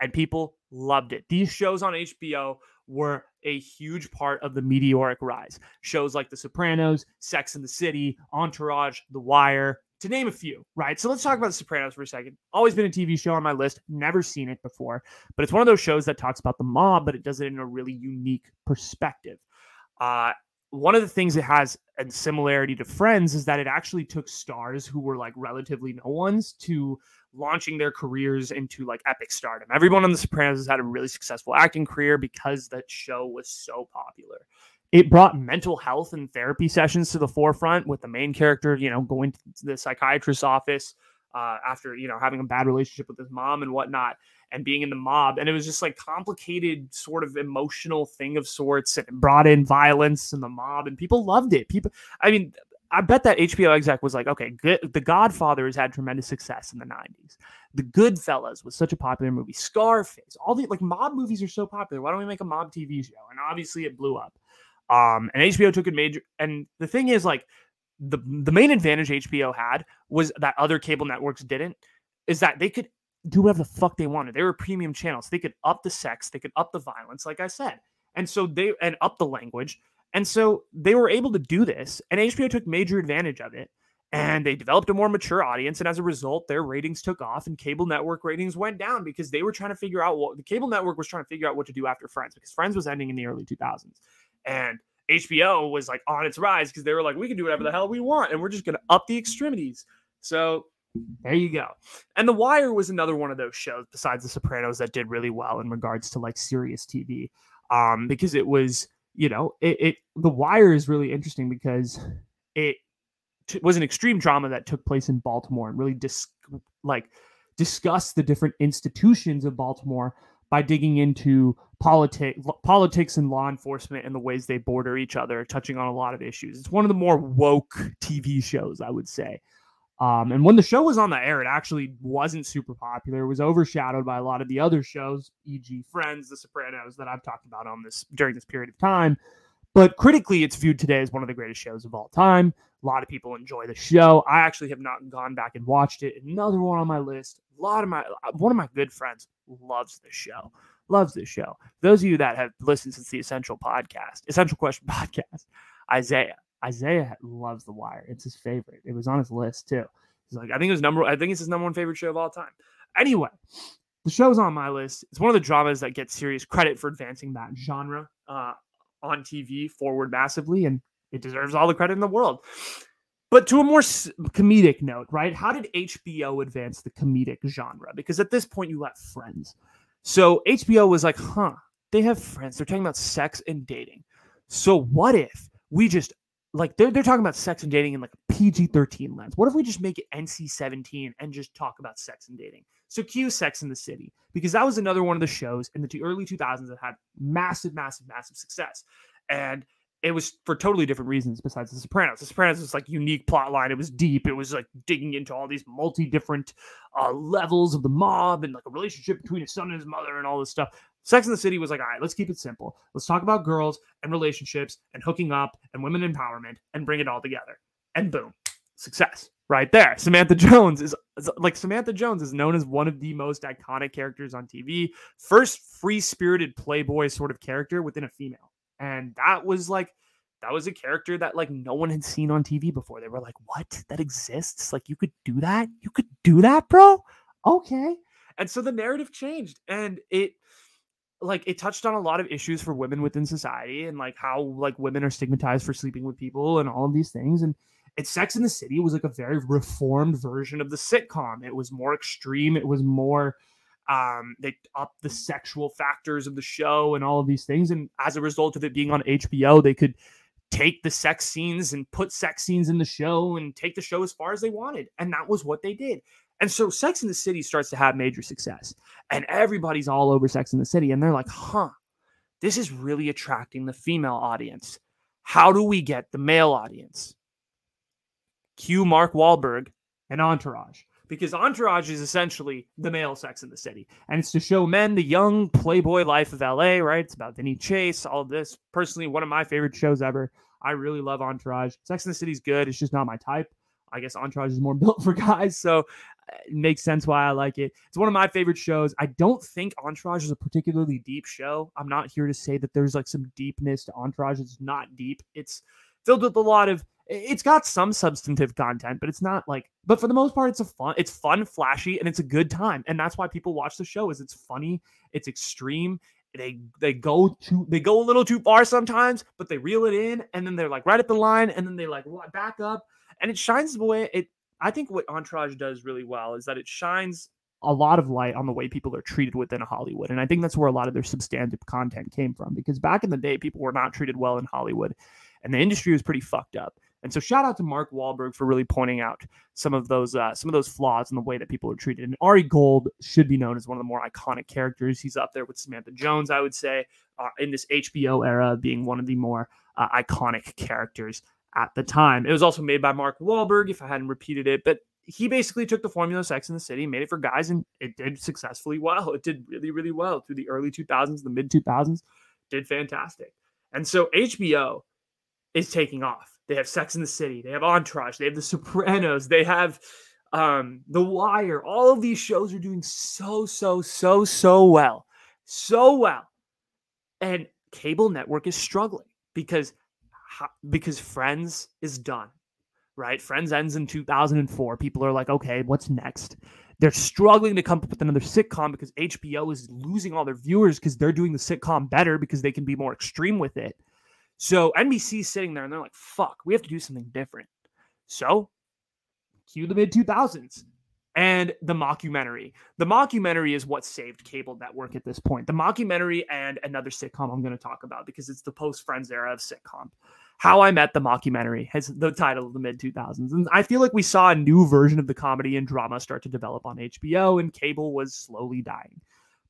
S1: and people loved it. These shows on HBO were a huge part of the meteoric rise. Shows like The Sopranos, Sex and the City, Entourage, The Wire, to name a few, right? So let's talk about The Sopranos for a second. Always been a TV show on my list, never seen it before, but it's one of those shows that talks about the mob, but it does it in a really unique perspective. Uh, one of the things it has a similarity to Friends is that it actually took stars who were like relatively no ones to launching their careers into like epic stardom. Everyone on The Sopranos has had a really successful acting career because that show was so popular it brought mental health and therapy sessions to the forefront with the main character, you know, going to the psychiatrist's office uh, after, you know, having a bad relationship with his mom and whatnot and being in the mob. And it was just like complicated sort of emotional thing of sorts and brought in violence and the mob and people loved it. People, I mean, I bet that HBO exec was like, okay, good. The Godfather has had tremendous success in the 90s. The Goodfellas was such a popular movie. Scarface, all the like mob movies are so popular. Why don't we make a mob TV show? And obviously it blew up. Um, and HBO took a major. And the thing is, like, the the main advantage HBO had was that other cable networks didn't. Is that they could do whatever the fuck they wanted. They were premium channels. They could up the sex. They could up the violence, like I said. And so they and up the language. And so they were able to do this. And HBO took major advantage of it. And they developed a more mature audience. And as a result, their ratings took off and cable network ratings went down because they were trying to figure out what the cable network was trying to figure out what to do after Friends because Friends was ending in the early 2000s. And HBO was like on its rise because they were like, we can do whatever the hell we want and we're just going to up the extremities. So there you go. And The Wire was another one of those shows besides The Sopranos that did really well in regards to like serious TV. Um, because it was, you know, it, it The Wire is really interesting because it t- was an extreme drama that took place in Baltimore and really dis- like discussed the different institutions of Baltimore by digging into politics politics and law enforcement and the ways they border each other touching on a lot of issues it's one of the more woke tv shows i would say Um, and when the show was on the air, it actually wasn't super popular. It was overshadowed by a lot of the other shows, e.g., Friends, The Sopranos, that I've talked about on this during this period of time. But critically, it's viewed today as one of the greatest shows of all time. A lot of people enjoy the show. I actually have not gone back and watched it. Another one on my list. A lot of my one of my good friends loves this show. Loves this show. Those of you that have listened since the Essential podcast, Essential Question (laughs) podcast, Isaiah. Isaiah loves The Wire. It's his favorite. It was on his list too. He's like, I think it was number. I think it's his number one favorite show of all time. Anyway, the show's on my list. It's one of the dramas that gets serious credit for advancing that genre uh, on TV forward massively, and it deserves all the credit in the world. But to a more comedic note, right? How did HBO advance the comedic genre? Because at this point, you got Friends. So HBO was like, huh, they have friends. They're talking about sex and dating. So what if we just like they're, they're talking about sex and dating in like a PG-13 lens. What if we just make it NC-17 and just talk about sex and dating? So cue Sex in the City because that was another one of the shows in the early 2000s that had massive, massive, massive success, and it was for totally different reasons besides The Sopranos. The Sopranos was like unique plot line. It was deep. It was like digging into all these multi different uh, levels of the mob and like a relationship between his son and his mother and all this stuff. Sex in the City was like, all right, let's keep it simple. Let's talk about girls and relationships and hooking up and women empowerment and bring it all together. And boom, success right there. Samantha (laughs) Jones is, is like Samantha Jones is known as one of the most iconic characters on TV. First free spirited playboy sort of character within a female. And that was like, that was a character that like no one had seen on TV before. They were like, what? That exists? Like, you could do that? You could do that, bro? Okay. And so the narrative changed and it, like it touched on a lot of issues for women within society and like how like women are stigmatized for sleeping with people and all of these things and it's Sex in the City was like a very reformed version of the sitcom. It was more extreme. It was more um, they up the sexual factors of the show and all of these things. And as a result of it being on HBO, they could take the sex scenes and put sex scenes in the show and take the show as far as they wanted. And that was what they did. And so Sex in the City starts to have major success, and everybody's all over Sex in the City. And they're like, huh, this is really attracting the female audience. How do we get the male audience? Cue Mark Wahlberg and Entourage. Because Entourage is essentially the male Sex in the City. And it's to show men the young playboy life of LA, right? It's about Vinny Chase, all this. Personally, one of my favorite shows ever. I really love Entourage. Sex in the City's good. It's just not my type. I guess Entourage is more (laughs) built for guys. So uh, it makes sense why I like it. It's one of my favorite shows. I don't think Entourage is a particularly deep show. I'm not here to say that there's like some deepness to Entourage. It's not deep. It's filled with a lot of it's got some substantive content, but it's not like but for the most part it's a fun it's fun, flashy, and it's a good time. And that's why people watch the show is it's funny, it's extreme. They they go too they go a little too far sometimes, but they reel it in and then they're like right at the line and then they like back up and it shines the way it I think what Entourage does really well is that it shines a lot of light on the way people are treated within Hollywood. And I think that's where a lot of their substantive content came from because back in the day, people were not treated well in Hollywood and the industry was pretty fucked up. And so shout out to Mark Wahlberg for really pointing out some of those uh, some of those flaws in the way that people are treated. And Ari Gold should be known as one of the more iconic characters. He's up there with Samantha Jones, I would say, uh, in this HBO era, being one of the more uh, iconic characters at the time. It was also made by Mark Wahlberg, if I hadn't repeated it, but he basically took the formula Sex in the City, made it for guys, and it did successfully well. It did really, really well through the early 2000s, the mid 2000s, did fantastic. And so HBO is taking off. They have Sex in the City, they have Entourage, they have The Sopranos, they have um, The Wire. All of these shows are doing so, so, so, so well. So well. And cable network is struggling because because Friends is done, right? Friends ends in 2004. People are like, okay, what's next? They're struggling to come up with another sitcom because HBO is losing all their viewers because they're doing the sitcom better because they can be more extreme with it. So NBC's sitting there and they're like, fuck, we have to do something different. So cue the mid 2000s and the mockumentary. The mockumentary is what saved cable network at this point. The mockumentary and another sitcom I'm going to talk about because it's the post Friends era of sitcom. How I Met the Mockumentary has the title of the mid 2000s. And I feel like we saw a new version of the comedy and drama start to develop on HBO, and cable was slowly dying.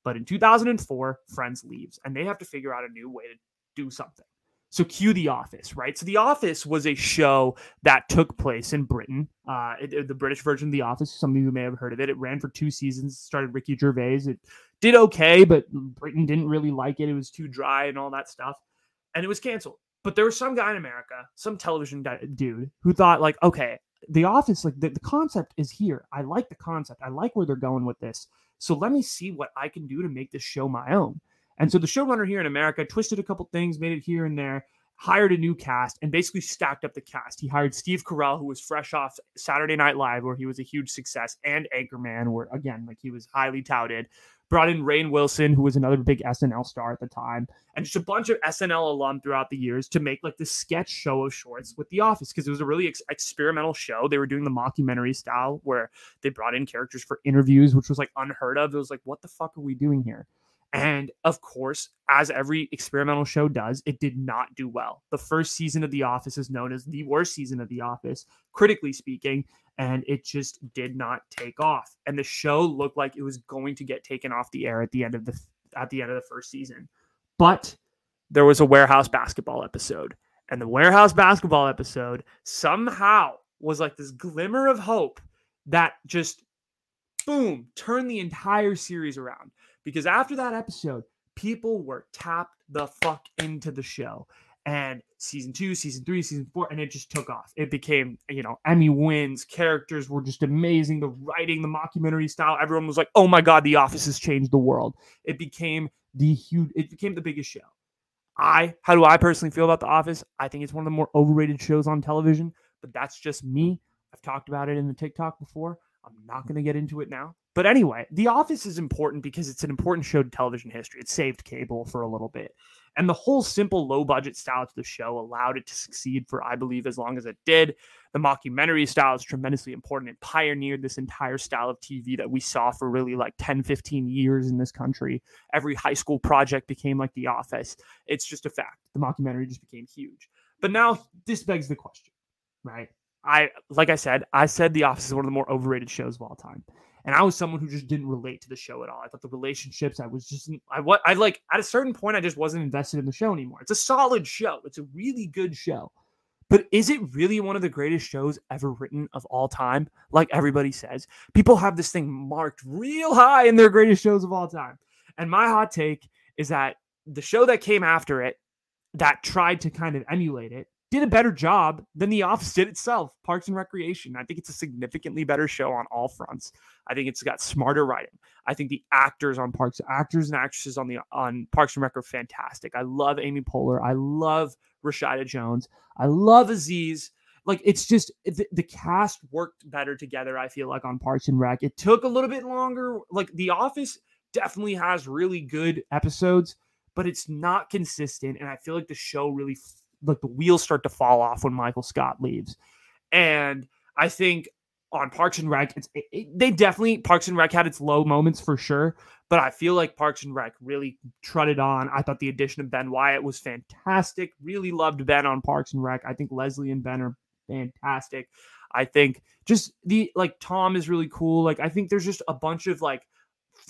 S1: But in 2004, Friends leaves, and they have to figure out a new way to do something. So cue The Office, right? So The Office was a show that took place in Britain, uh, it, the British version of The Office. Some of you may have heard of it. It ran for two seasons. Started Ricky Gervais. It did okay, but Britain didn't really like it. It was too dry and all that stuff, and it was canceled. But there was some guy in America, some television dude, who thought like, okay, The Office, like the, the concept is here. I like the concept. I like where they're going with this. So let me see what I can do to make this show my own. And so the showrunner here in America twisted a couple things, made it here and there, hired a new cast, and basically stacked up the cast. He hired Steve Carell, who was fresh off Saturday Night Live, where he was a huge success, and Anchorman, where again, like he was highly touted. Brought in Rainn Wilson, who was another big SNL star at the time, and just a bunch of SNL alum throughout the years to make like this sketch show of shorts with The Office because it was a really ex- experimental show. They were doing the mockumentary style where they brought in characters for interviews, which was like unheard of. It was like, what the fuck are we doing here? And of course, as every experimental show does, it did not do well. The first season of The Office is known as the worst season of The Office, critically speaking, and it just did not take off. And the show looked like it was going to get taken off the air at the end of the at the end of the first season. But there was a warehouse basketball episode, and the warehouse basketball episode somehow was like this glimmer of hope that just boom turned the entire series around because after that episode, people were tapped the fuck into the show. And season two, season three, season four, and it just took off. It became, you know, Emmy wins. Characters were just amazing. The writing, the mockumentary style, everyone was like, "Oh my god, The Office has changed the world." It became the huge. It became the biggest show. I, how do I personally feel about The Office? I think it's one of the more overrated shows on television, but that's just me. I've talked about it in the TikTok before. I'm not going to get into it now. But anyway, The Office is important because it's an important show to television history. It saved cable for a little bit. And the whole simple low budget style to the show allowed it to succeed for, I believe, as long as it did. The mockumentary style is tremendously important. It pioneered this entire style of TV that we saw for really like 10, 15 years in this country. Every high school project became like The Office. It's just a fact. The mockumentary just became huge. But now this begs the question, right? I like I said, I said The Office is one of the more overrated shows of all time. And I was someone who just didn't relate to the show at all. I thought the relationships, I was just, I what, I like at a certain point, I just wasn't invested in the show anymore. It's a solid show. It's a really good show. But is it really one of the greatest shows ever written of all time? Like everybody says, people have this thing marked real high in their greatest shows of all time. And my hot take is that the show that came after it, that tried to kind of emulate it, did a better job than The Office did itself, Parks and Recreation. I think it's a significantly better show on all fronts. I think it's got smarter writing. I think the actors on Parks, actors and actresses on the on Parks and Rec are fantastic. I love Amy Poehler. I love Rashida Jones. I love Aziz. Like it's just the, the cast worked better together. I feel like on Parks and Rec, it took a little bit longer. Like The Office definitely has really good episodes, but it's not consistent. And I feel like the show really like the wheels start to fall off when Michael Scott leaves. And I think on Parks and Rec, it's it, it, they definitely Parks and Rec had its low moments for sure, but I feel like Parks and Rec really trotted on. I thought the addition of Ben Wyatt was fantastic. Really loved Ben on Parks and Rec. I think Leslie and Ben are fantastic. I think just the like Tom is really cool. Like I think there's just a bunch of like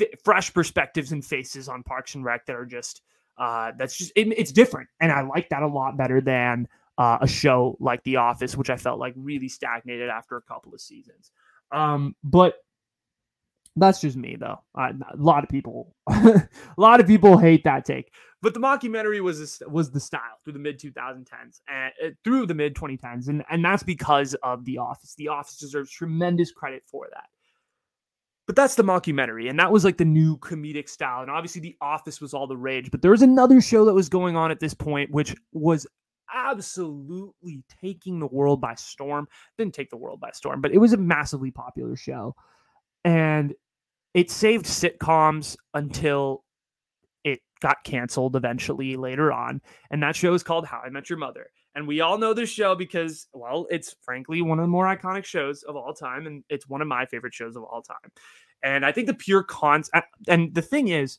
S1: f- fresh perspectives and faces on Parks and Rec that are just uh, that's just it, it's different, and I like that a lot better than uh, a show like The Office, which I felt like really stagnated after a couple of seasons. Um, but that's just me, though. A lot of people, (laughs) a lot of people hate that take. But the mockumentary was was the style through the mid 2010s and uh, through the mid 2010s, and and that's because of The Office. The Office deserves tremendous credit for that. But that's the mockumentary, and that was like the new comedic style. And obviously, The Office was all the rage. But there was another show that was going on at this point, which was absolutely taking the world by storm. Didn't take the world by storm, but it was a massively popular show. And it saved sitcoms until it got canceled eventually later on. And that show is called How I Met Your Mother. And we all know this show because, well, it's frankly one of the more iconic shows of all time. And it's one of my favorite shows of all time. And I think the pure cons, uh, and the thing is,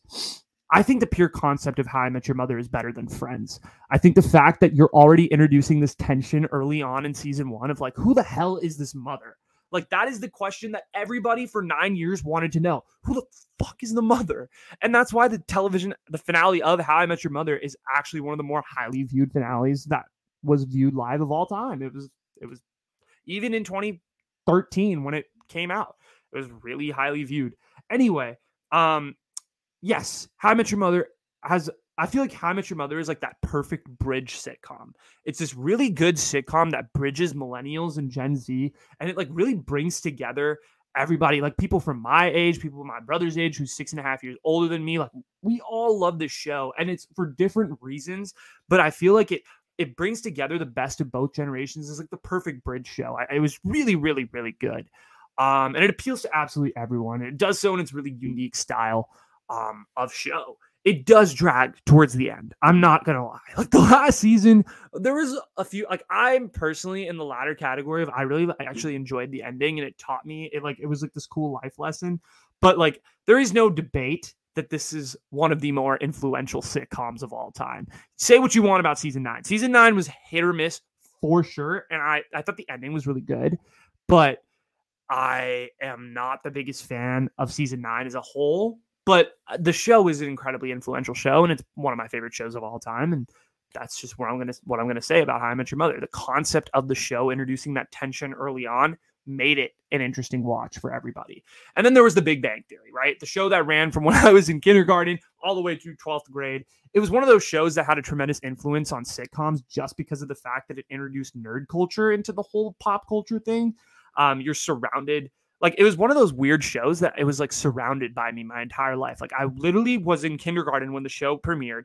S1: I think the pure concept of How I Met Your Mother is better than Friends. I think the fact that you're already introducing this tension early on in season one of like, who the hell is this mother? Like that is the question that everybody for nine years wanted to know. Who the fuck is the mother? And that's why the television, the finale of How I Met Your Mother is actually one of the more highly viewed finales that was viewed live of all time. It was, it was even in 2013 when it came out, it was really highly viewed. Anyway, um, yes, How I Met Your Mother has I feel like How I Met Your Mother is like that perfect bridge sitcom. It's this really good sitcom that bridges millennials and Gen Z, and it like really brings together everybody, like people from my age, people my brother's age, who's six and a half years older than me. Like we all love this show, and it's for different reasons. But I feel like it it brings together the best of both generations. It's like the perfect bridge show. I, it was really, really, really good, um, and it appeals to absolutely everyone. It does so in its really unique style um, of show it does drag towards the end. I'm not gonna lie. (laughs) Like the last season, there was a few. Like I'm personally in the latter category of I really I actually enjoyed the ending and it taught me it like it was like this cool life lesson. But like there is no debate that this is one of the more influential sitcoms of all time. Say what you want about season nine. Season nine was hit or miss for sure, and I I thought the ending was really good, but I am not the biggest fan of season nine as a whole but uh, the show is an incredibly influential show, and it's one of my favorite shows of all time. And that's just where I'm gonna what I'm gonna say about How I Met Your Mother. The concept of the show introducing that tension early on made it an interesting watch for everybody. And then there was the Big Bang Theory, right? The show that ran from (laughs) when I was in kindergarten all the way through 12th grade. It was one of those shows that had a tremendous influence on sitcoms just because of the fact that it introduced nerd culture into the whole pop culture thing. Um, you're surrounded like it was one of those weird shows that it was like surrounded by me my entire life. Like I literally was in kindergarten when the show premiered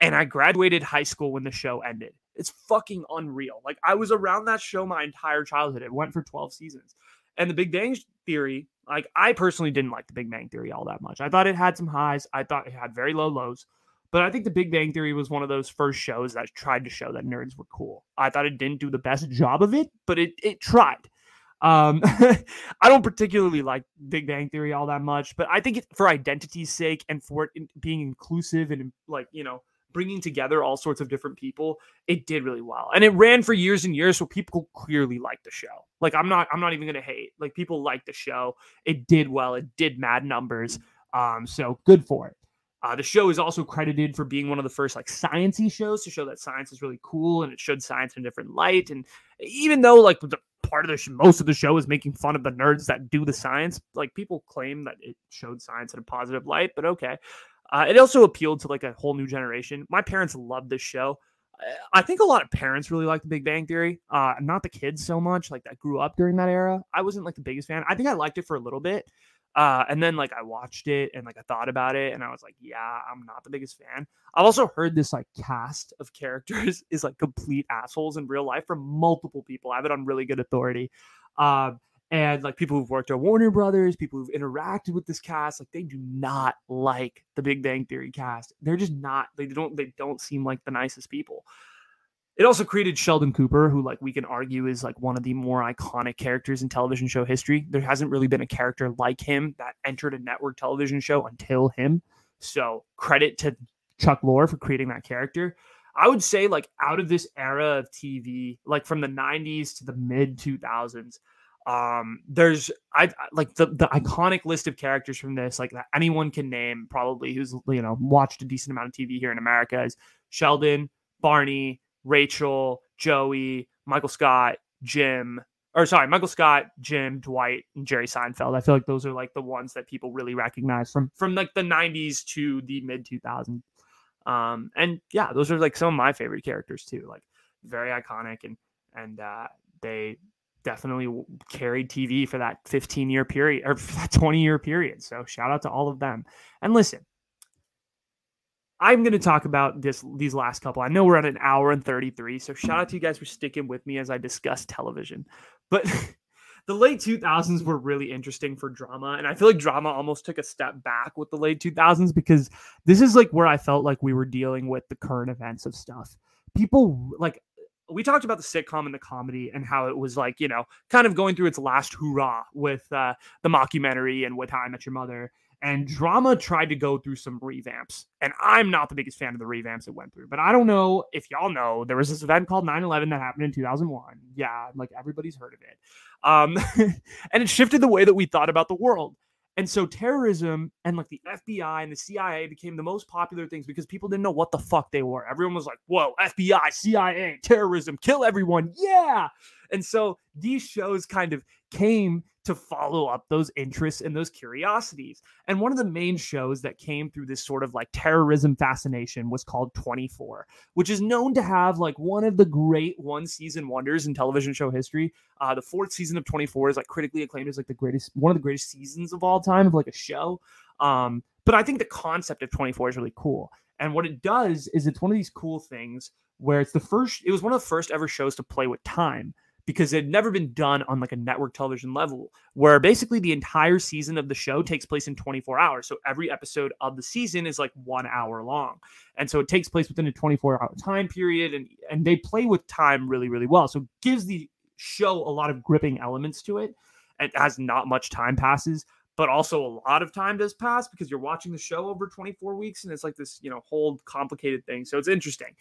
S1: and I graduated high school when the show ended. It's fucking unreal. Like I was around that show my entire childhood. It went for 12 seasons. And the Big Bang Theory, like I personally didn't like the Big Bang Theory all that much. I thought it had some highs. I thought it had very low lows. But I think the Big Bang Theory was one of those first shows that tried to show that nerds were cool. I thought it didn't do the best job of it, but it it tried. Um, (laughs) I don't particularly like Big Bang Theory all that much, but I think it, for identity's sake and for it being inclusive and like you know bringing together all sorts of different people, it did really well, and it ran for years and years, so people clearly liked the show. Like I'm not, I'm not even gonna hate. Like people liked the show. It did well. It did mad numbers. Um, so good for it. Uh, the show is also credited for being one of the first like sciency shows to show that science is really cool and it showed science in a different light. And even though like the part of the show, most of the show is making fun of the nerds that do the science. Like people claim that it showed science in a positive light, but okay. Uh, it also appealed to like a whole new generation. My parents loved this show. I think a lot of parents really like the Big Bang Theory. Uh, not the kids so much, like that grew up during that era. I wasn't like the biggest fan. I think I liked it for a little bit. Uh, and then like I watched it and like I thought about it and I was like, yeah, I'm not the biggest fan. I've also heard this like cast of (laughs) characters is like complete assholes in real life from multiple people. I have it on really good authority. Um, and like people who've worked at Warner Brothers, people who've interacted with this cast, like they do not like the Big Bang Theory cast. They're just not. They don't. They don't seem like the nicest people. It also created Sheldon Cooper, who like we can argue is like one of the more iconic characters in television show history. There hasn't really been a character like him that entered a network television show until him. So credit to Chuck Lorre for creating that character. I would say like out of this era of TV, like from the 90s to the mid 2000s, um there's i like the the iconic list of characters from this like that anyone can name probably who's you know watched a decent amount of tv here in america is sheldon barney Rachel, Joey, Michael Scott, Jim, or sorry, Michael Scott, Jim, Dwight, and Jerry Seinfeld. I feel like those are like the ones that people really recognize from from like the 90s to the mid 2000s. Um, and yeah, those are like some of my favorite characters too. Like very iconic and and uh, they definitely carried TV for that 15 year period or (laughs) that 20 year period. So shout out to all of them. And listen, I'm going to talk about this these last couple. I know we're at an hour and 33, so shout out to you guys for sticking with me as I discuss television. But (laughs) the late 2000s were really interesting for drama, and I feel like drama almost took a step back with the late 2000s because this is like where I felt like we were dealing with the current events of stuff. People like we talked about the sitcom and the comedy and how it was like you know kind of going through its last hurrah with uh, the mockumentary and with How I Met Your Mother And drama tried to go through some revamps. And I'm not the biggest fan of the revamps it went through. But I don't know if y'all know there was this event called 9 11 that happened in 2001. Yeah, like everybody's heard of it. Um, (laughs) and it shifted the way that we thought about the world. And so terrorism and like the FBI and the CIA became the most popular things because people didn't know what the fuck they were. Everyone was like, whoa, FBI, CIA, terrorism, kill everyone. Yeah. And so these shows kind of came to follow up those interests and those curiosities. And one of the main shows that came through this sort of like terrorism fascination was called 24, which is known to have like one of the great one season wonders in television show history. Uh, the fourth season of 24 is like critically acclaimed as like the greatest, one of the greatest seasons of all time of like a show. Um, but I think the concept of 24 is really cool. And what it does is it's one of these cool things where it's the first, it was one of the first ever shows to play with time because it had never been done on like a network television level where basically the entire season of the show takes place in 24 hours. So every episode of the season is like one hour long. And so it takes place within a 24 hour time period and and they play with time really really well. So it gives the show a lot of gripping elements to it and has not much time passes but also a lot of time does pass because you're watching the show over 24 weeks and it's like this you know whole complicated thing. So it's interesting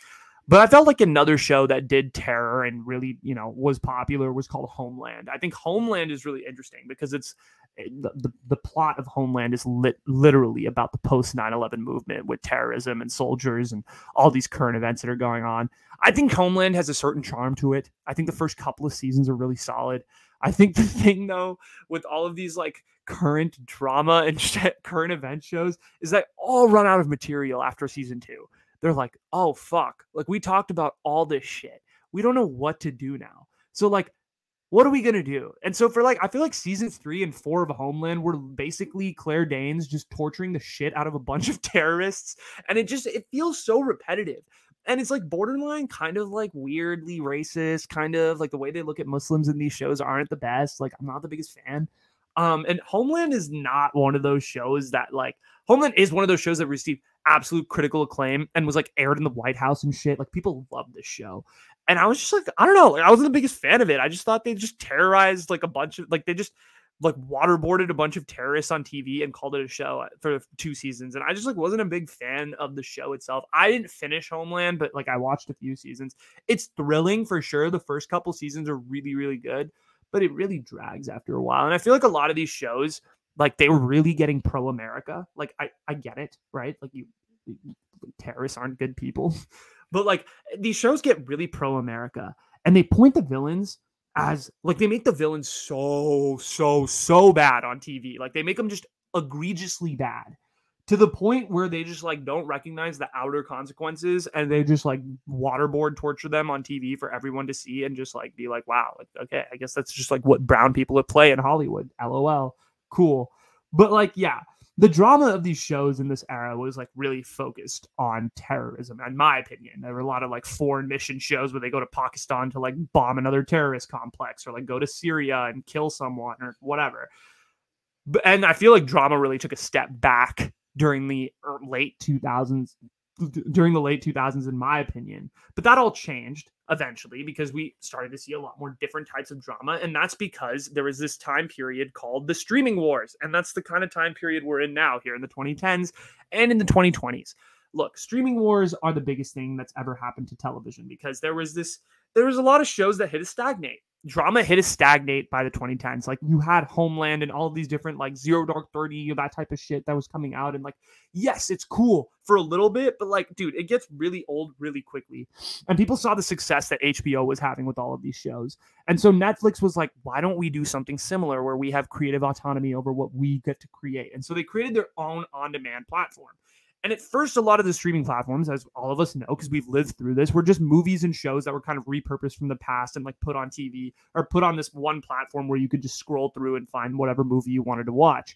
S1: but I felt like another show that did terror and really, you know, was popular was called Homeland. I think Homeland is really interesting because it's eh, the, the, plot of Homeland is lit, literally about the post 9 11 movement with terrorism and soldiers and all these current events that are going on. I think Homeland has a certain charm to it. I think the first couple of seasons are really solid. I think (laughs) the thing though with all of these like current drama and (laughs) current event shows is that all run out of material after season two they're like, oh, fuck. Like, we talked about all this shit. We don't know what to do now. So, like, what are we going to do? And so, for like, I feel like season three and four of Homeland were basically Claire Danes just torturing the shit out of a bunch of (laughs) terrorists. And it just, it feels so repetitive. And it's like borderline kind of like weirdly racist, kind of like the way they look at Muslims in these shows aren't the best. Like, I'm not the biggest fan. Um, and Homeland is not one of those shows that like Homeland is one of those shows that received absolute critical acclaim and was like aired in the White House and shit. Like people love this show. And I was just like, I don't know, like, I wasn't the biggest fan of it. I just thought they just terrorized like a bunch of like they just like waterboarded a bunch of terrorists on TV and called it a show for two seasons. And I just like wasn't a big fan of the show itself. I didn't finish Homeland, but like I watched a few seasons. It's thrilling for sure. The first couple seasons are really, really good, but it really drags after a while. And I feel like a lot of these shows, like they were really getting pro America. Like I, I get it, right? Like you terrorists aren't good people. (laughs) but like these shows get really pro America and they point the villains as like they make the villains so so so bad on TV. Like they make them just egregiously bad to the point where they just like don't recognize the outer consequences and they just like waterboard torture them on TV for everyone to see and just like be like, wow, like, okay, I guess that's just like what brown people play in Hollywood. LOL. Cool. But like, yeah, the drama of these shows in this era was like really focused on terrorism in my opinion there were a lot of like foreign mission shows where they go to pakistan to like bomb another terrorist complex or like go to syria and kill someone or whatever and i feel like drama really took a step back during the er, late 2000s during the late 2000s in my opinion. But that all changed eventually because we started to see a lot more different types of drama and that's because there was this time period called the streaming wars and that's the kind of time period we're in now here in the 2010s and in the 2020s look streaming wars are the biggest thing that's ever happened to television because there was this there was a lot of shows that hit a stagnate drama hit a stagnate by the 2010s. Like you had Homeland and all these different like Zero Dark 30, that type of shit that was coming out. And like, yes, it's cool for a little bit, but like, dude, it gets really old really quickly. And people saw the success that HBO was having with all of these shows. And so Netflix was like, why don't we do something similar where we have creative autonomy over what we get to create? And so they created their own on-demand platform. And at first, a lot of the streaming platforms, as all of us know, because we've lived through this, were just movies and shows that were kind of repurposed from the past and like put on TV or put on this one platform where you could just scroll through and find whatever movie you wanted to watch.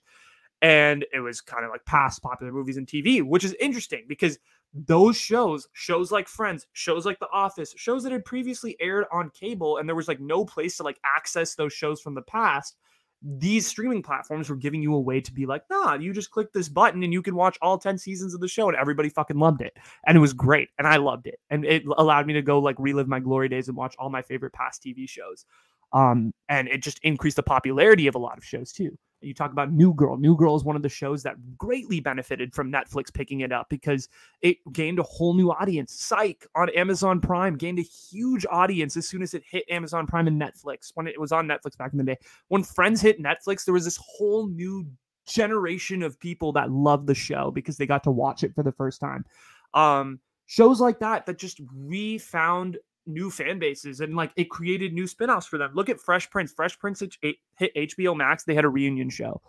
S1: And it was kind of like past popular movies and TV, which is interesting because those shows, shows like Friends, shows like The Office, shows that had previously aired on cable, and there was like no place to like access those shows from the past these streaming platforms were giving you a way to be like, nah, you just click this button and you can watch all 10 seasons of the show. And everybody fucking loved it. And it was great. And I loved it. And it allowed me to go like relive my glory days and watch all my favorite past TV shows. Um, and it just increased the popularity of a lot of shows too. You talk about New Girl. New Girl is one of the shows that greatly benefited from Netflix picking it up because it gained a whole new audience. Psych on Amazon Prime gained a huge audience as soon as it hit Amazon Prime and Netflix when it was on Netflix back in the day. When Friends hit Netflix, there was this whole new generation of people that loved the show because they got to watch it for the first time. Um, shows like that that just refound new fan bases and like it created new spin-offs for them. Look at Fresh Prince. Fresh Prince hit, HBO Max. They had a reunion show.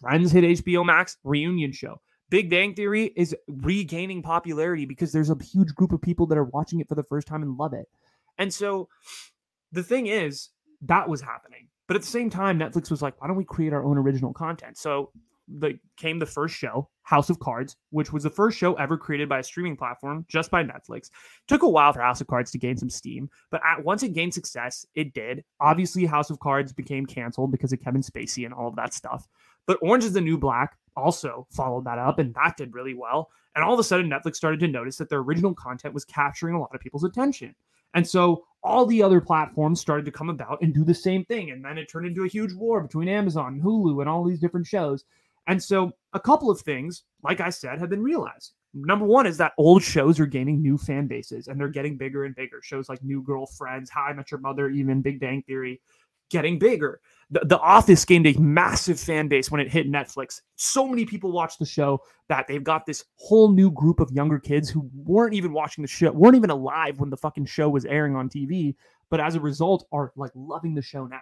S1: Friends hit HBO Max, reunion show. Big Bang Theory is regaining popularity because there's a huge group of people that are watching it for the first time and love it. And so the thing is, that was happening. But at the same time, Netflix was like, why don't we create our own original content? So the came the first show, House of Cards, which was the first show ever created by a streaming platform, just by Netflix. Took a while for House of Cards to gain some steam, but at, once it gained success, it did. Obviously, House of Cards became canceled because of Kevin Spacey and all of that stuff. But Orange is the New Black also followed that up, and that did really well. And all of a sudden, Netflix started to notice that their original content was capturing a lot of people's attention. And so all the other platforms started to come about and do the same thing. And then it turned into a huge war between Amazon Hulu and all these different shows. And so a couple of things, like I said, have been realized. Number one is that old shows are gaining new fan bases and they're getting bigger and bigger. Shows like New Girl, Friends, How I Met Your Mother, even Big Bang Theory, getting bigger. The, the Office gained a massive fan base when it hit Netflix. So many people watched the show that they've got this whole new group of younger kids who weren't even watching the show, weren't even alive when the fucking show was airing on TV, but as a result are like loving the show now.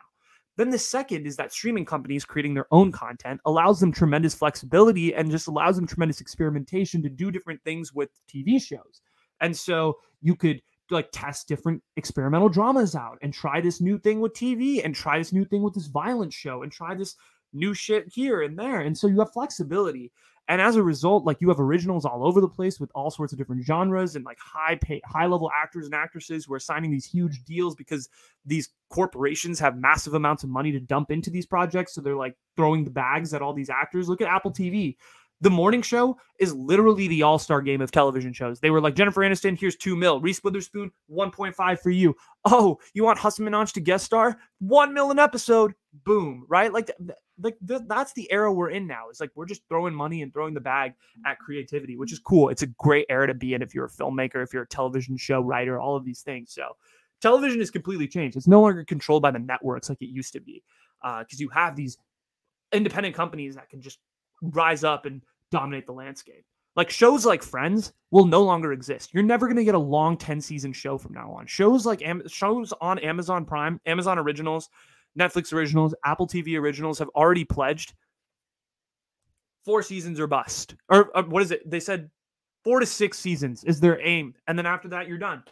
S1: Then the second is that streaming companies creating their own content allows them tremendous flexibility and just allows them tremendous experimentation to do different things with TV shows. And so you could like test different experimental dramas out and try this new thing with TV and try this new thing with this violent show and try this new shit here and there. And so you have flexibility. And as a result, like you have originals all over the place with all sorts of different genres and like high pay, high level actors and actresses who are signing these huge deals because these corporations have massive amounts of money to dump into these projects. So they're like throwing the bags at all these actors. Look at Apple TV. The morning show is literally the all star game of television shows. They were like Jennifer Aniston, here's two mil. Reese Witherspoon, 1.5 for you. Oh, you want Hasan Minhaj to guest star? One mil an episode. Boom. Right? Like, like that's the era we're in now. It's like we're just throwing money and throwing the bag at creativity, which is cool. It's a great era to be in if you're a filmmaker, if you're a television show writer, all of these things. So television is completely changed. It's no longer controlled by the networks like it used to be, because uh, you have these independent companies that can just rise up and dominate the landscape. Like shows like Friends will no longer exist. You're never going to get a long 10 season show from now on. Shows like Am- shows on Amazon Prime, Amazon Originals, Netflix Originals, Apple TV Originals have already pledged four seasons or bust. Or, or what is it? They said 4 to 6 seasons is their aim and then after that you're done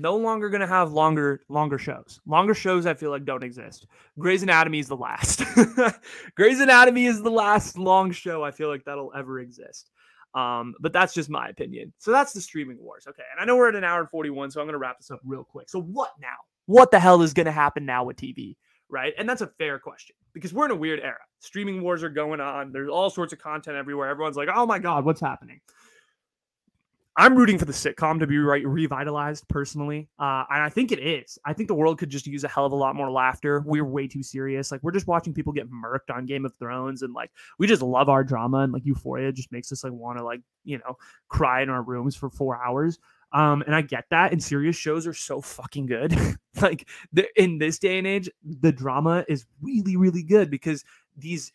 S1: no longer going to have longer longer shows. Longer shows I feel like don't exist. Grey's Anatomy is the last. (laughs) Grey's Anatomy is the last long show I feel like that'll ever exist. Um, but that's just my opinion. So that's the streaming wars. Okay. And I know we're at an hour and 41, so I'm going to wrap this up real quick. So what now? What the hell is going to happen now with TV? Right. And that's a fair question because we're in a weird era. Streaming wars are going on. There's all sorts of content everywhere. Everyone's like, oh my God, what's happening? I'm rooting for the sitcom to be re- revitalized personally. Uh, and I think it is. I think the world could just use a hell of a lot more laughter. We're way too serious. Like we're just watching people get murked on Game of Thrones and like we just love our drama and like Euphoria just makes us like want to like, you know, cry in our rooms for 4 hours. Um, and I get that. And serious shows are so fucking good. (laughs) like in this day and age, the drama is really, really good because these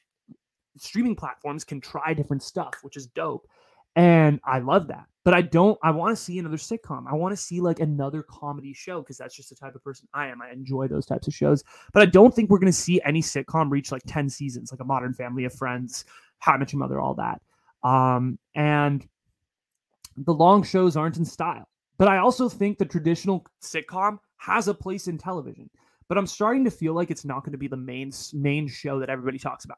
S1: streaming platforms can try different stuff, which is dope. And I love that. But I don't, I want to see another sitcom. I want to see like another comedy show because that's just the type of person I am. I enjoy those types of shows. But I don't think we're going to see any sitcom reach like 10 seasons, like a modern family of friends, How I Met Your Mother, all that. Um, and the long shows aren't in style. But I also think the traditional sitcom has a place in television. But I'm starting to feel like it's not going to be the main main show that everybody talks about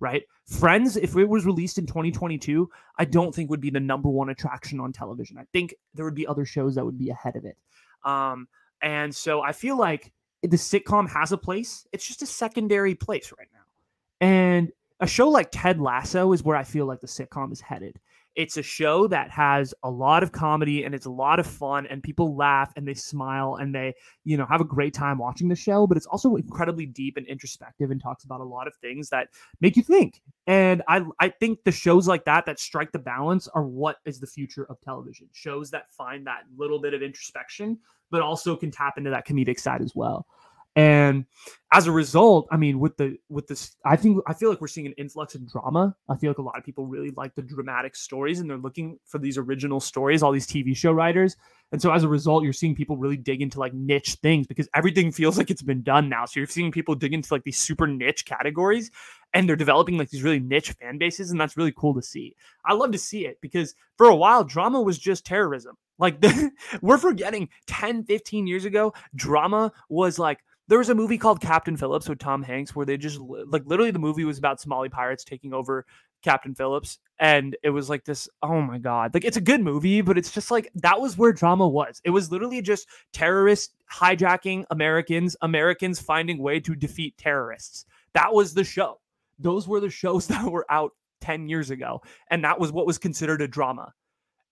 S1: right? Friends, if it was released in 2022, I don't think would be the number one attraction on television. I think there would be other shows that would be ahead of it. Um, and so I feel like the sitcom has a place. It's just a secondary place right now. And a show like Ted Lasso is where I feel like the sitcom is headed. It's a show that has a lot of comedy and it's a lot of fun and people laugh and they smile and they, you know, have a great time watching the show, but it's also incredibly deep and introspective and talks about a lot of things that make you think. And I I think the shows like that that strike the balance are what is the future of television. Shows that find that little bit of introspection but also can tap into that comedic side as well. And as a result, I mean, with the with this, I think I feel like we're seeing an influx in drama. I feel like a lot of people really like the dramatic stories, and they're looking for these original stories. All these TV show writers, and so as a result, you're seeing people really dig into like niche things because everything feels like it's been done now. So you're seeing people dig into like these super niche categories, and they're developing like these really niche fan bases, and that's really cool to see. I love to see it because for a while, drama was just terrorism. Like the, (laughs) we're forgetting 10, 15 years ago, drama was like there was a movie called Captain Phillips with Tom Hanks where they just like literally the movie was about Somali pirates taking over Captain Phillips and it was like this oh my god. Like it's a good movie but it's just like that was where drama was. It was literally just terrorists hijacking Americans Americans finding way to defeat terrorists. That was the show. Those were the shows (laughs) that were out 10 years ago and that was what was considered a drama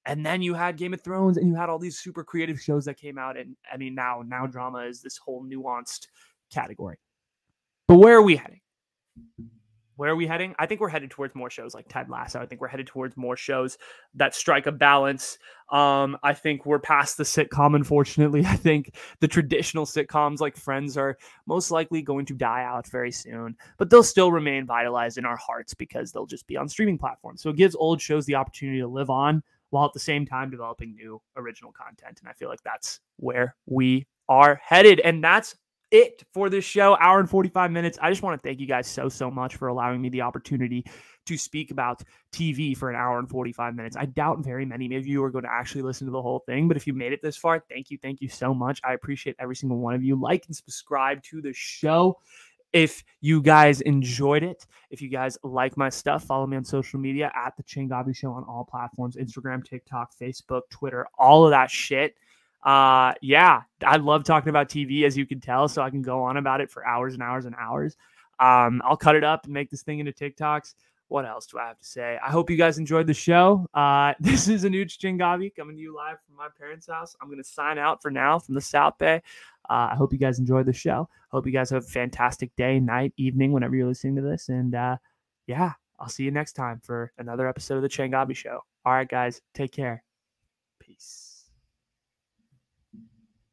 S1: and then you had Game of Thrones and you had all these super creative shows that came out and I mean now now drama is this whole nuanced category. But where are we heading? Where are we heading? I think we're headed towards more shows like Ted Lasso. I think we're headed towards more shows that strike a balance. Um, I think we're past the sitcom, unfortunately. (laughs) I think the traditional sitcoms like Friends are most likely going to die out very soon, but they'll still remain vitalized in our hearts because they'll just be on streaming platforms. So it gives old shows the opportunity to live on while at the same time developing new original content. And I feel like that's where we are headed. And that's it for this show, hour and 45 minutes. I just want to thank you guys so, so much for allowing me the opportunity to speak about TV for an hour and 45 minutes. I doubt very many of you are going to actually listen to the whole thing, but if you made it this far, thank you. Thank you so much. I appreciate every single one of you. Like and subscribe to the show. If you guys enjoyed it, if you guys like my stuff, follow me on social media at the Changavi Show on all platforms Instagram, TikTok, Facebook, Twitter, all of that shit. Uh, yeah, I love talking about TV, as you can tell, so I can go on about it for hours and hours and hours. Um, I'll cut it up and make this thing into TikToks. What else do I have to say? I hope you guys enjoyed the show. Uh, (laughs) this is Anuj Changavi coming to you live from my parents' house. I'm going to sign out for now from the South Bay. Uh, I hope you guys enjoyed the show. Hope you guys have a fantastic day, night, evening, whenever you're listening to this. And uh, yeah, I'll see you next time for another episode of the Changavi Show. All right, guys, take care. Peace.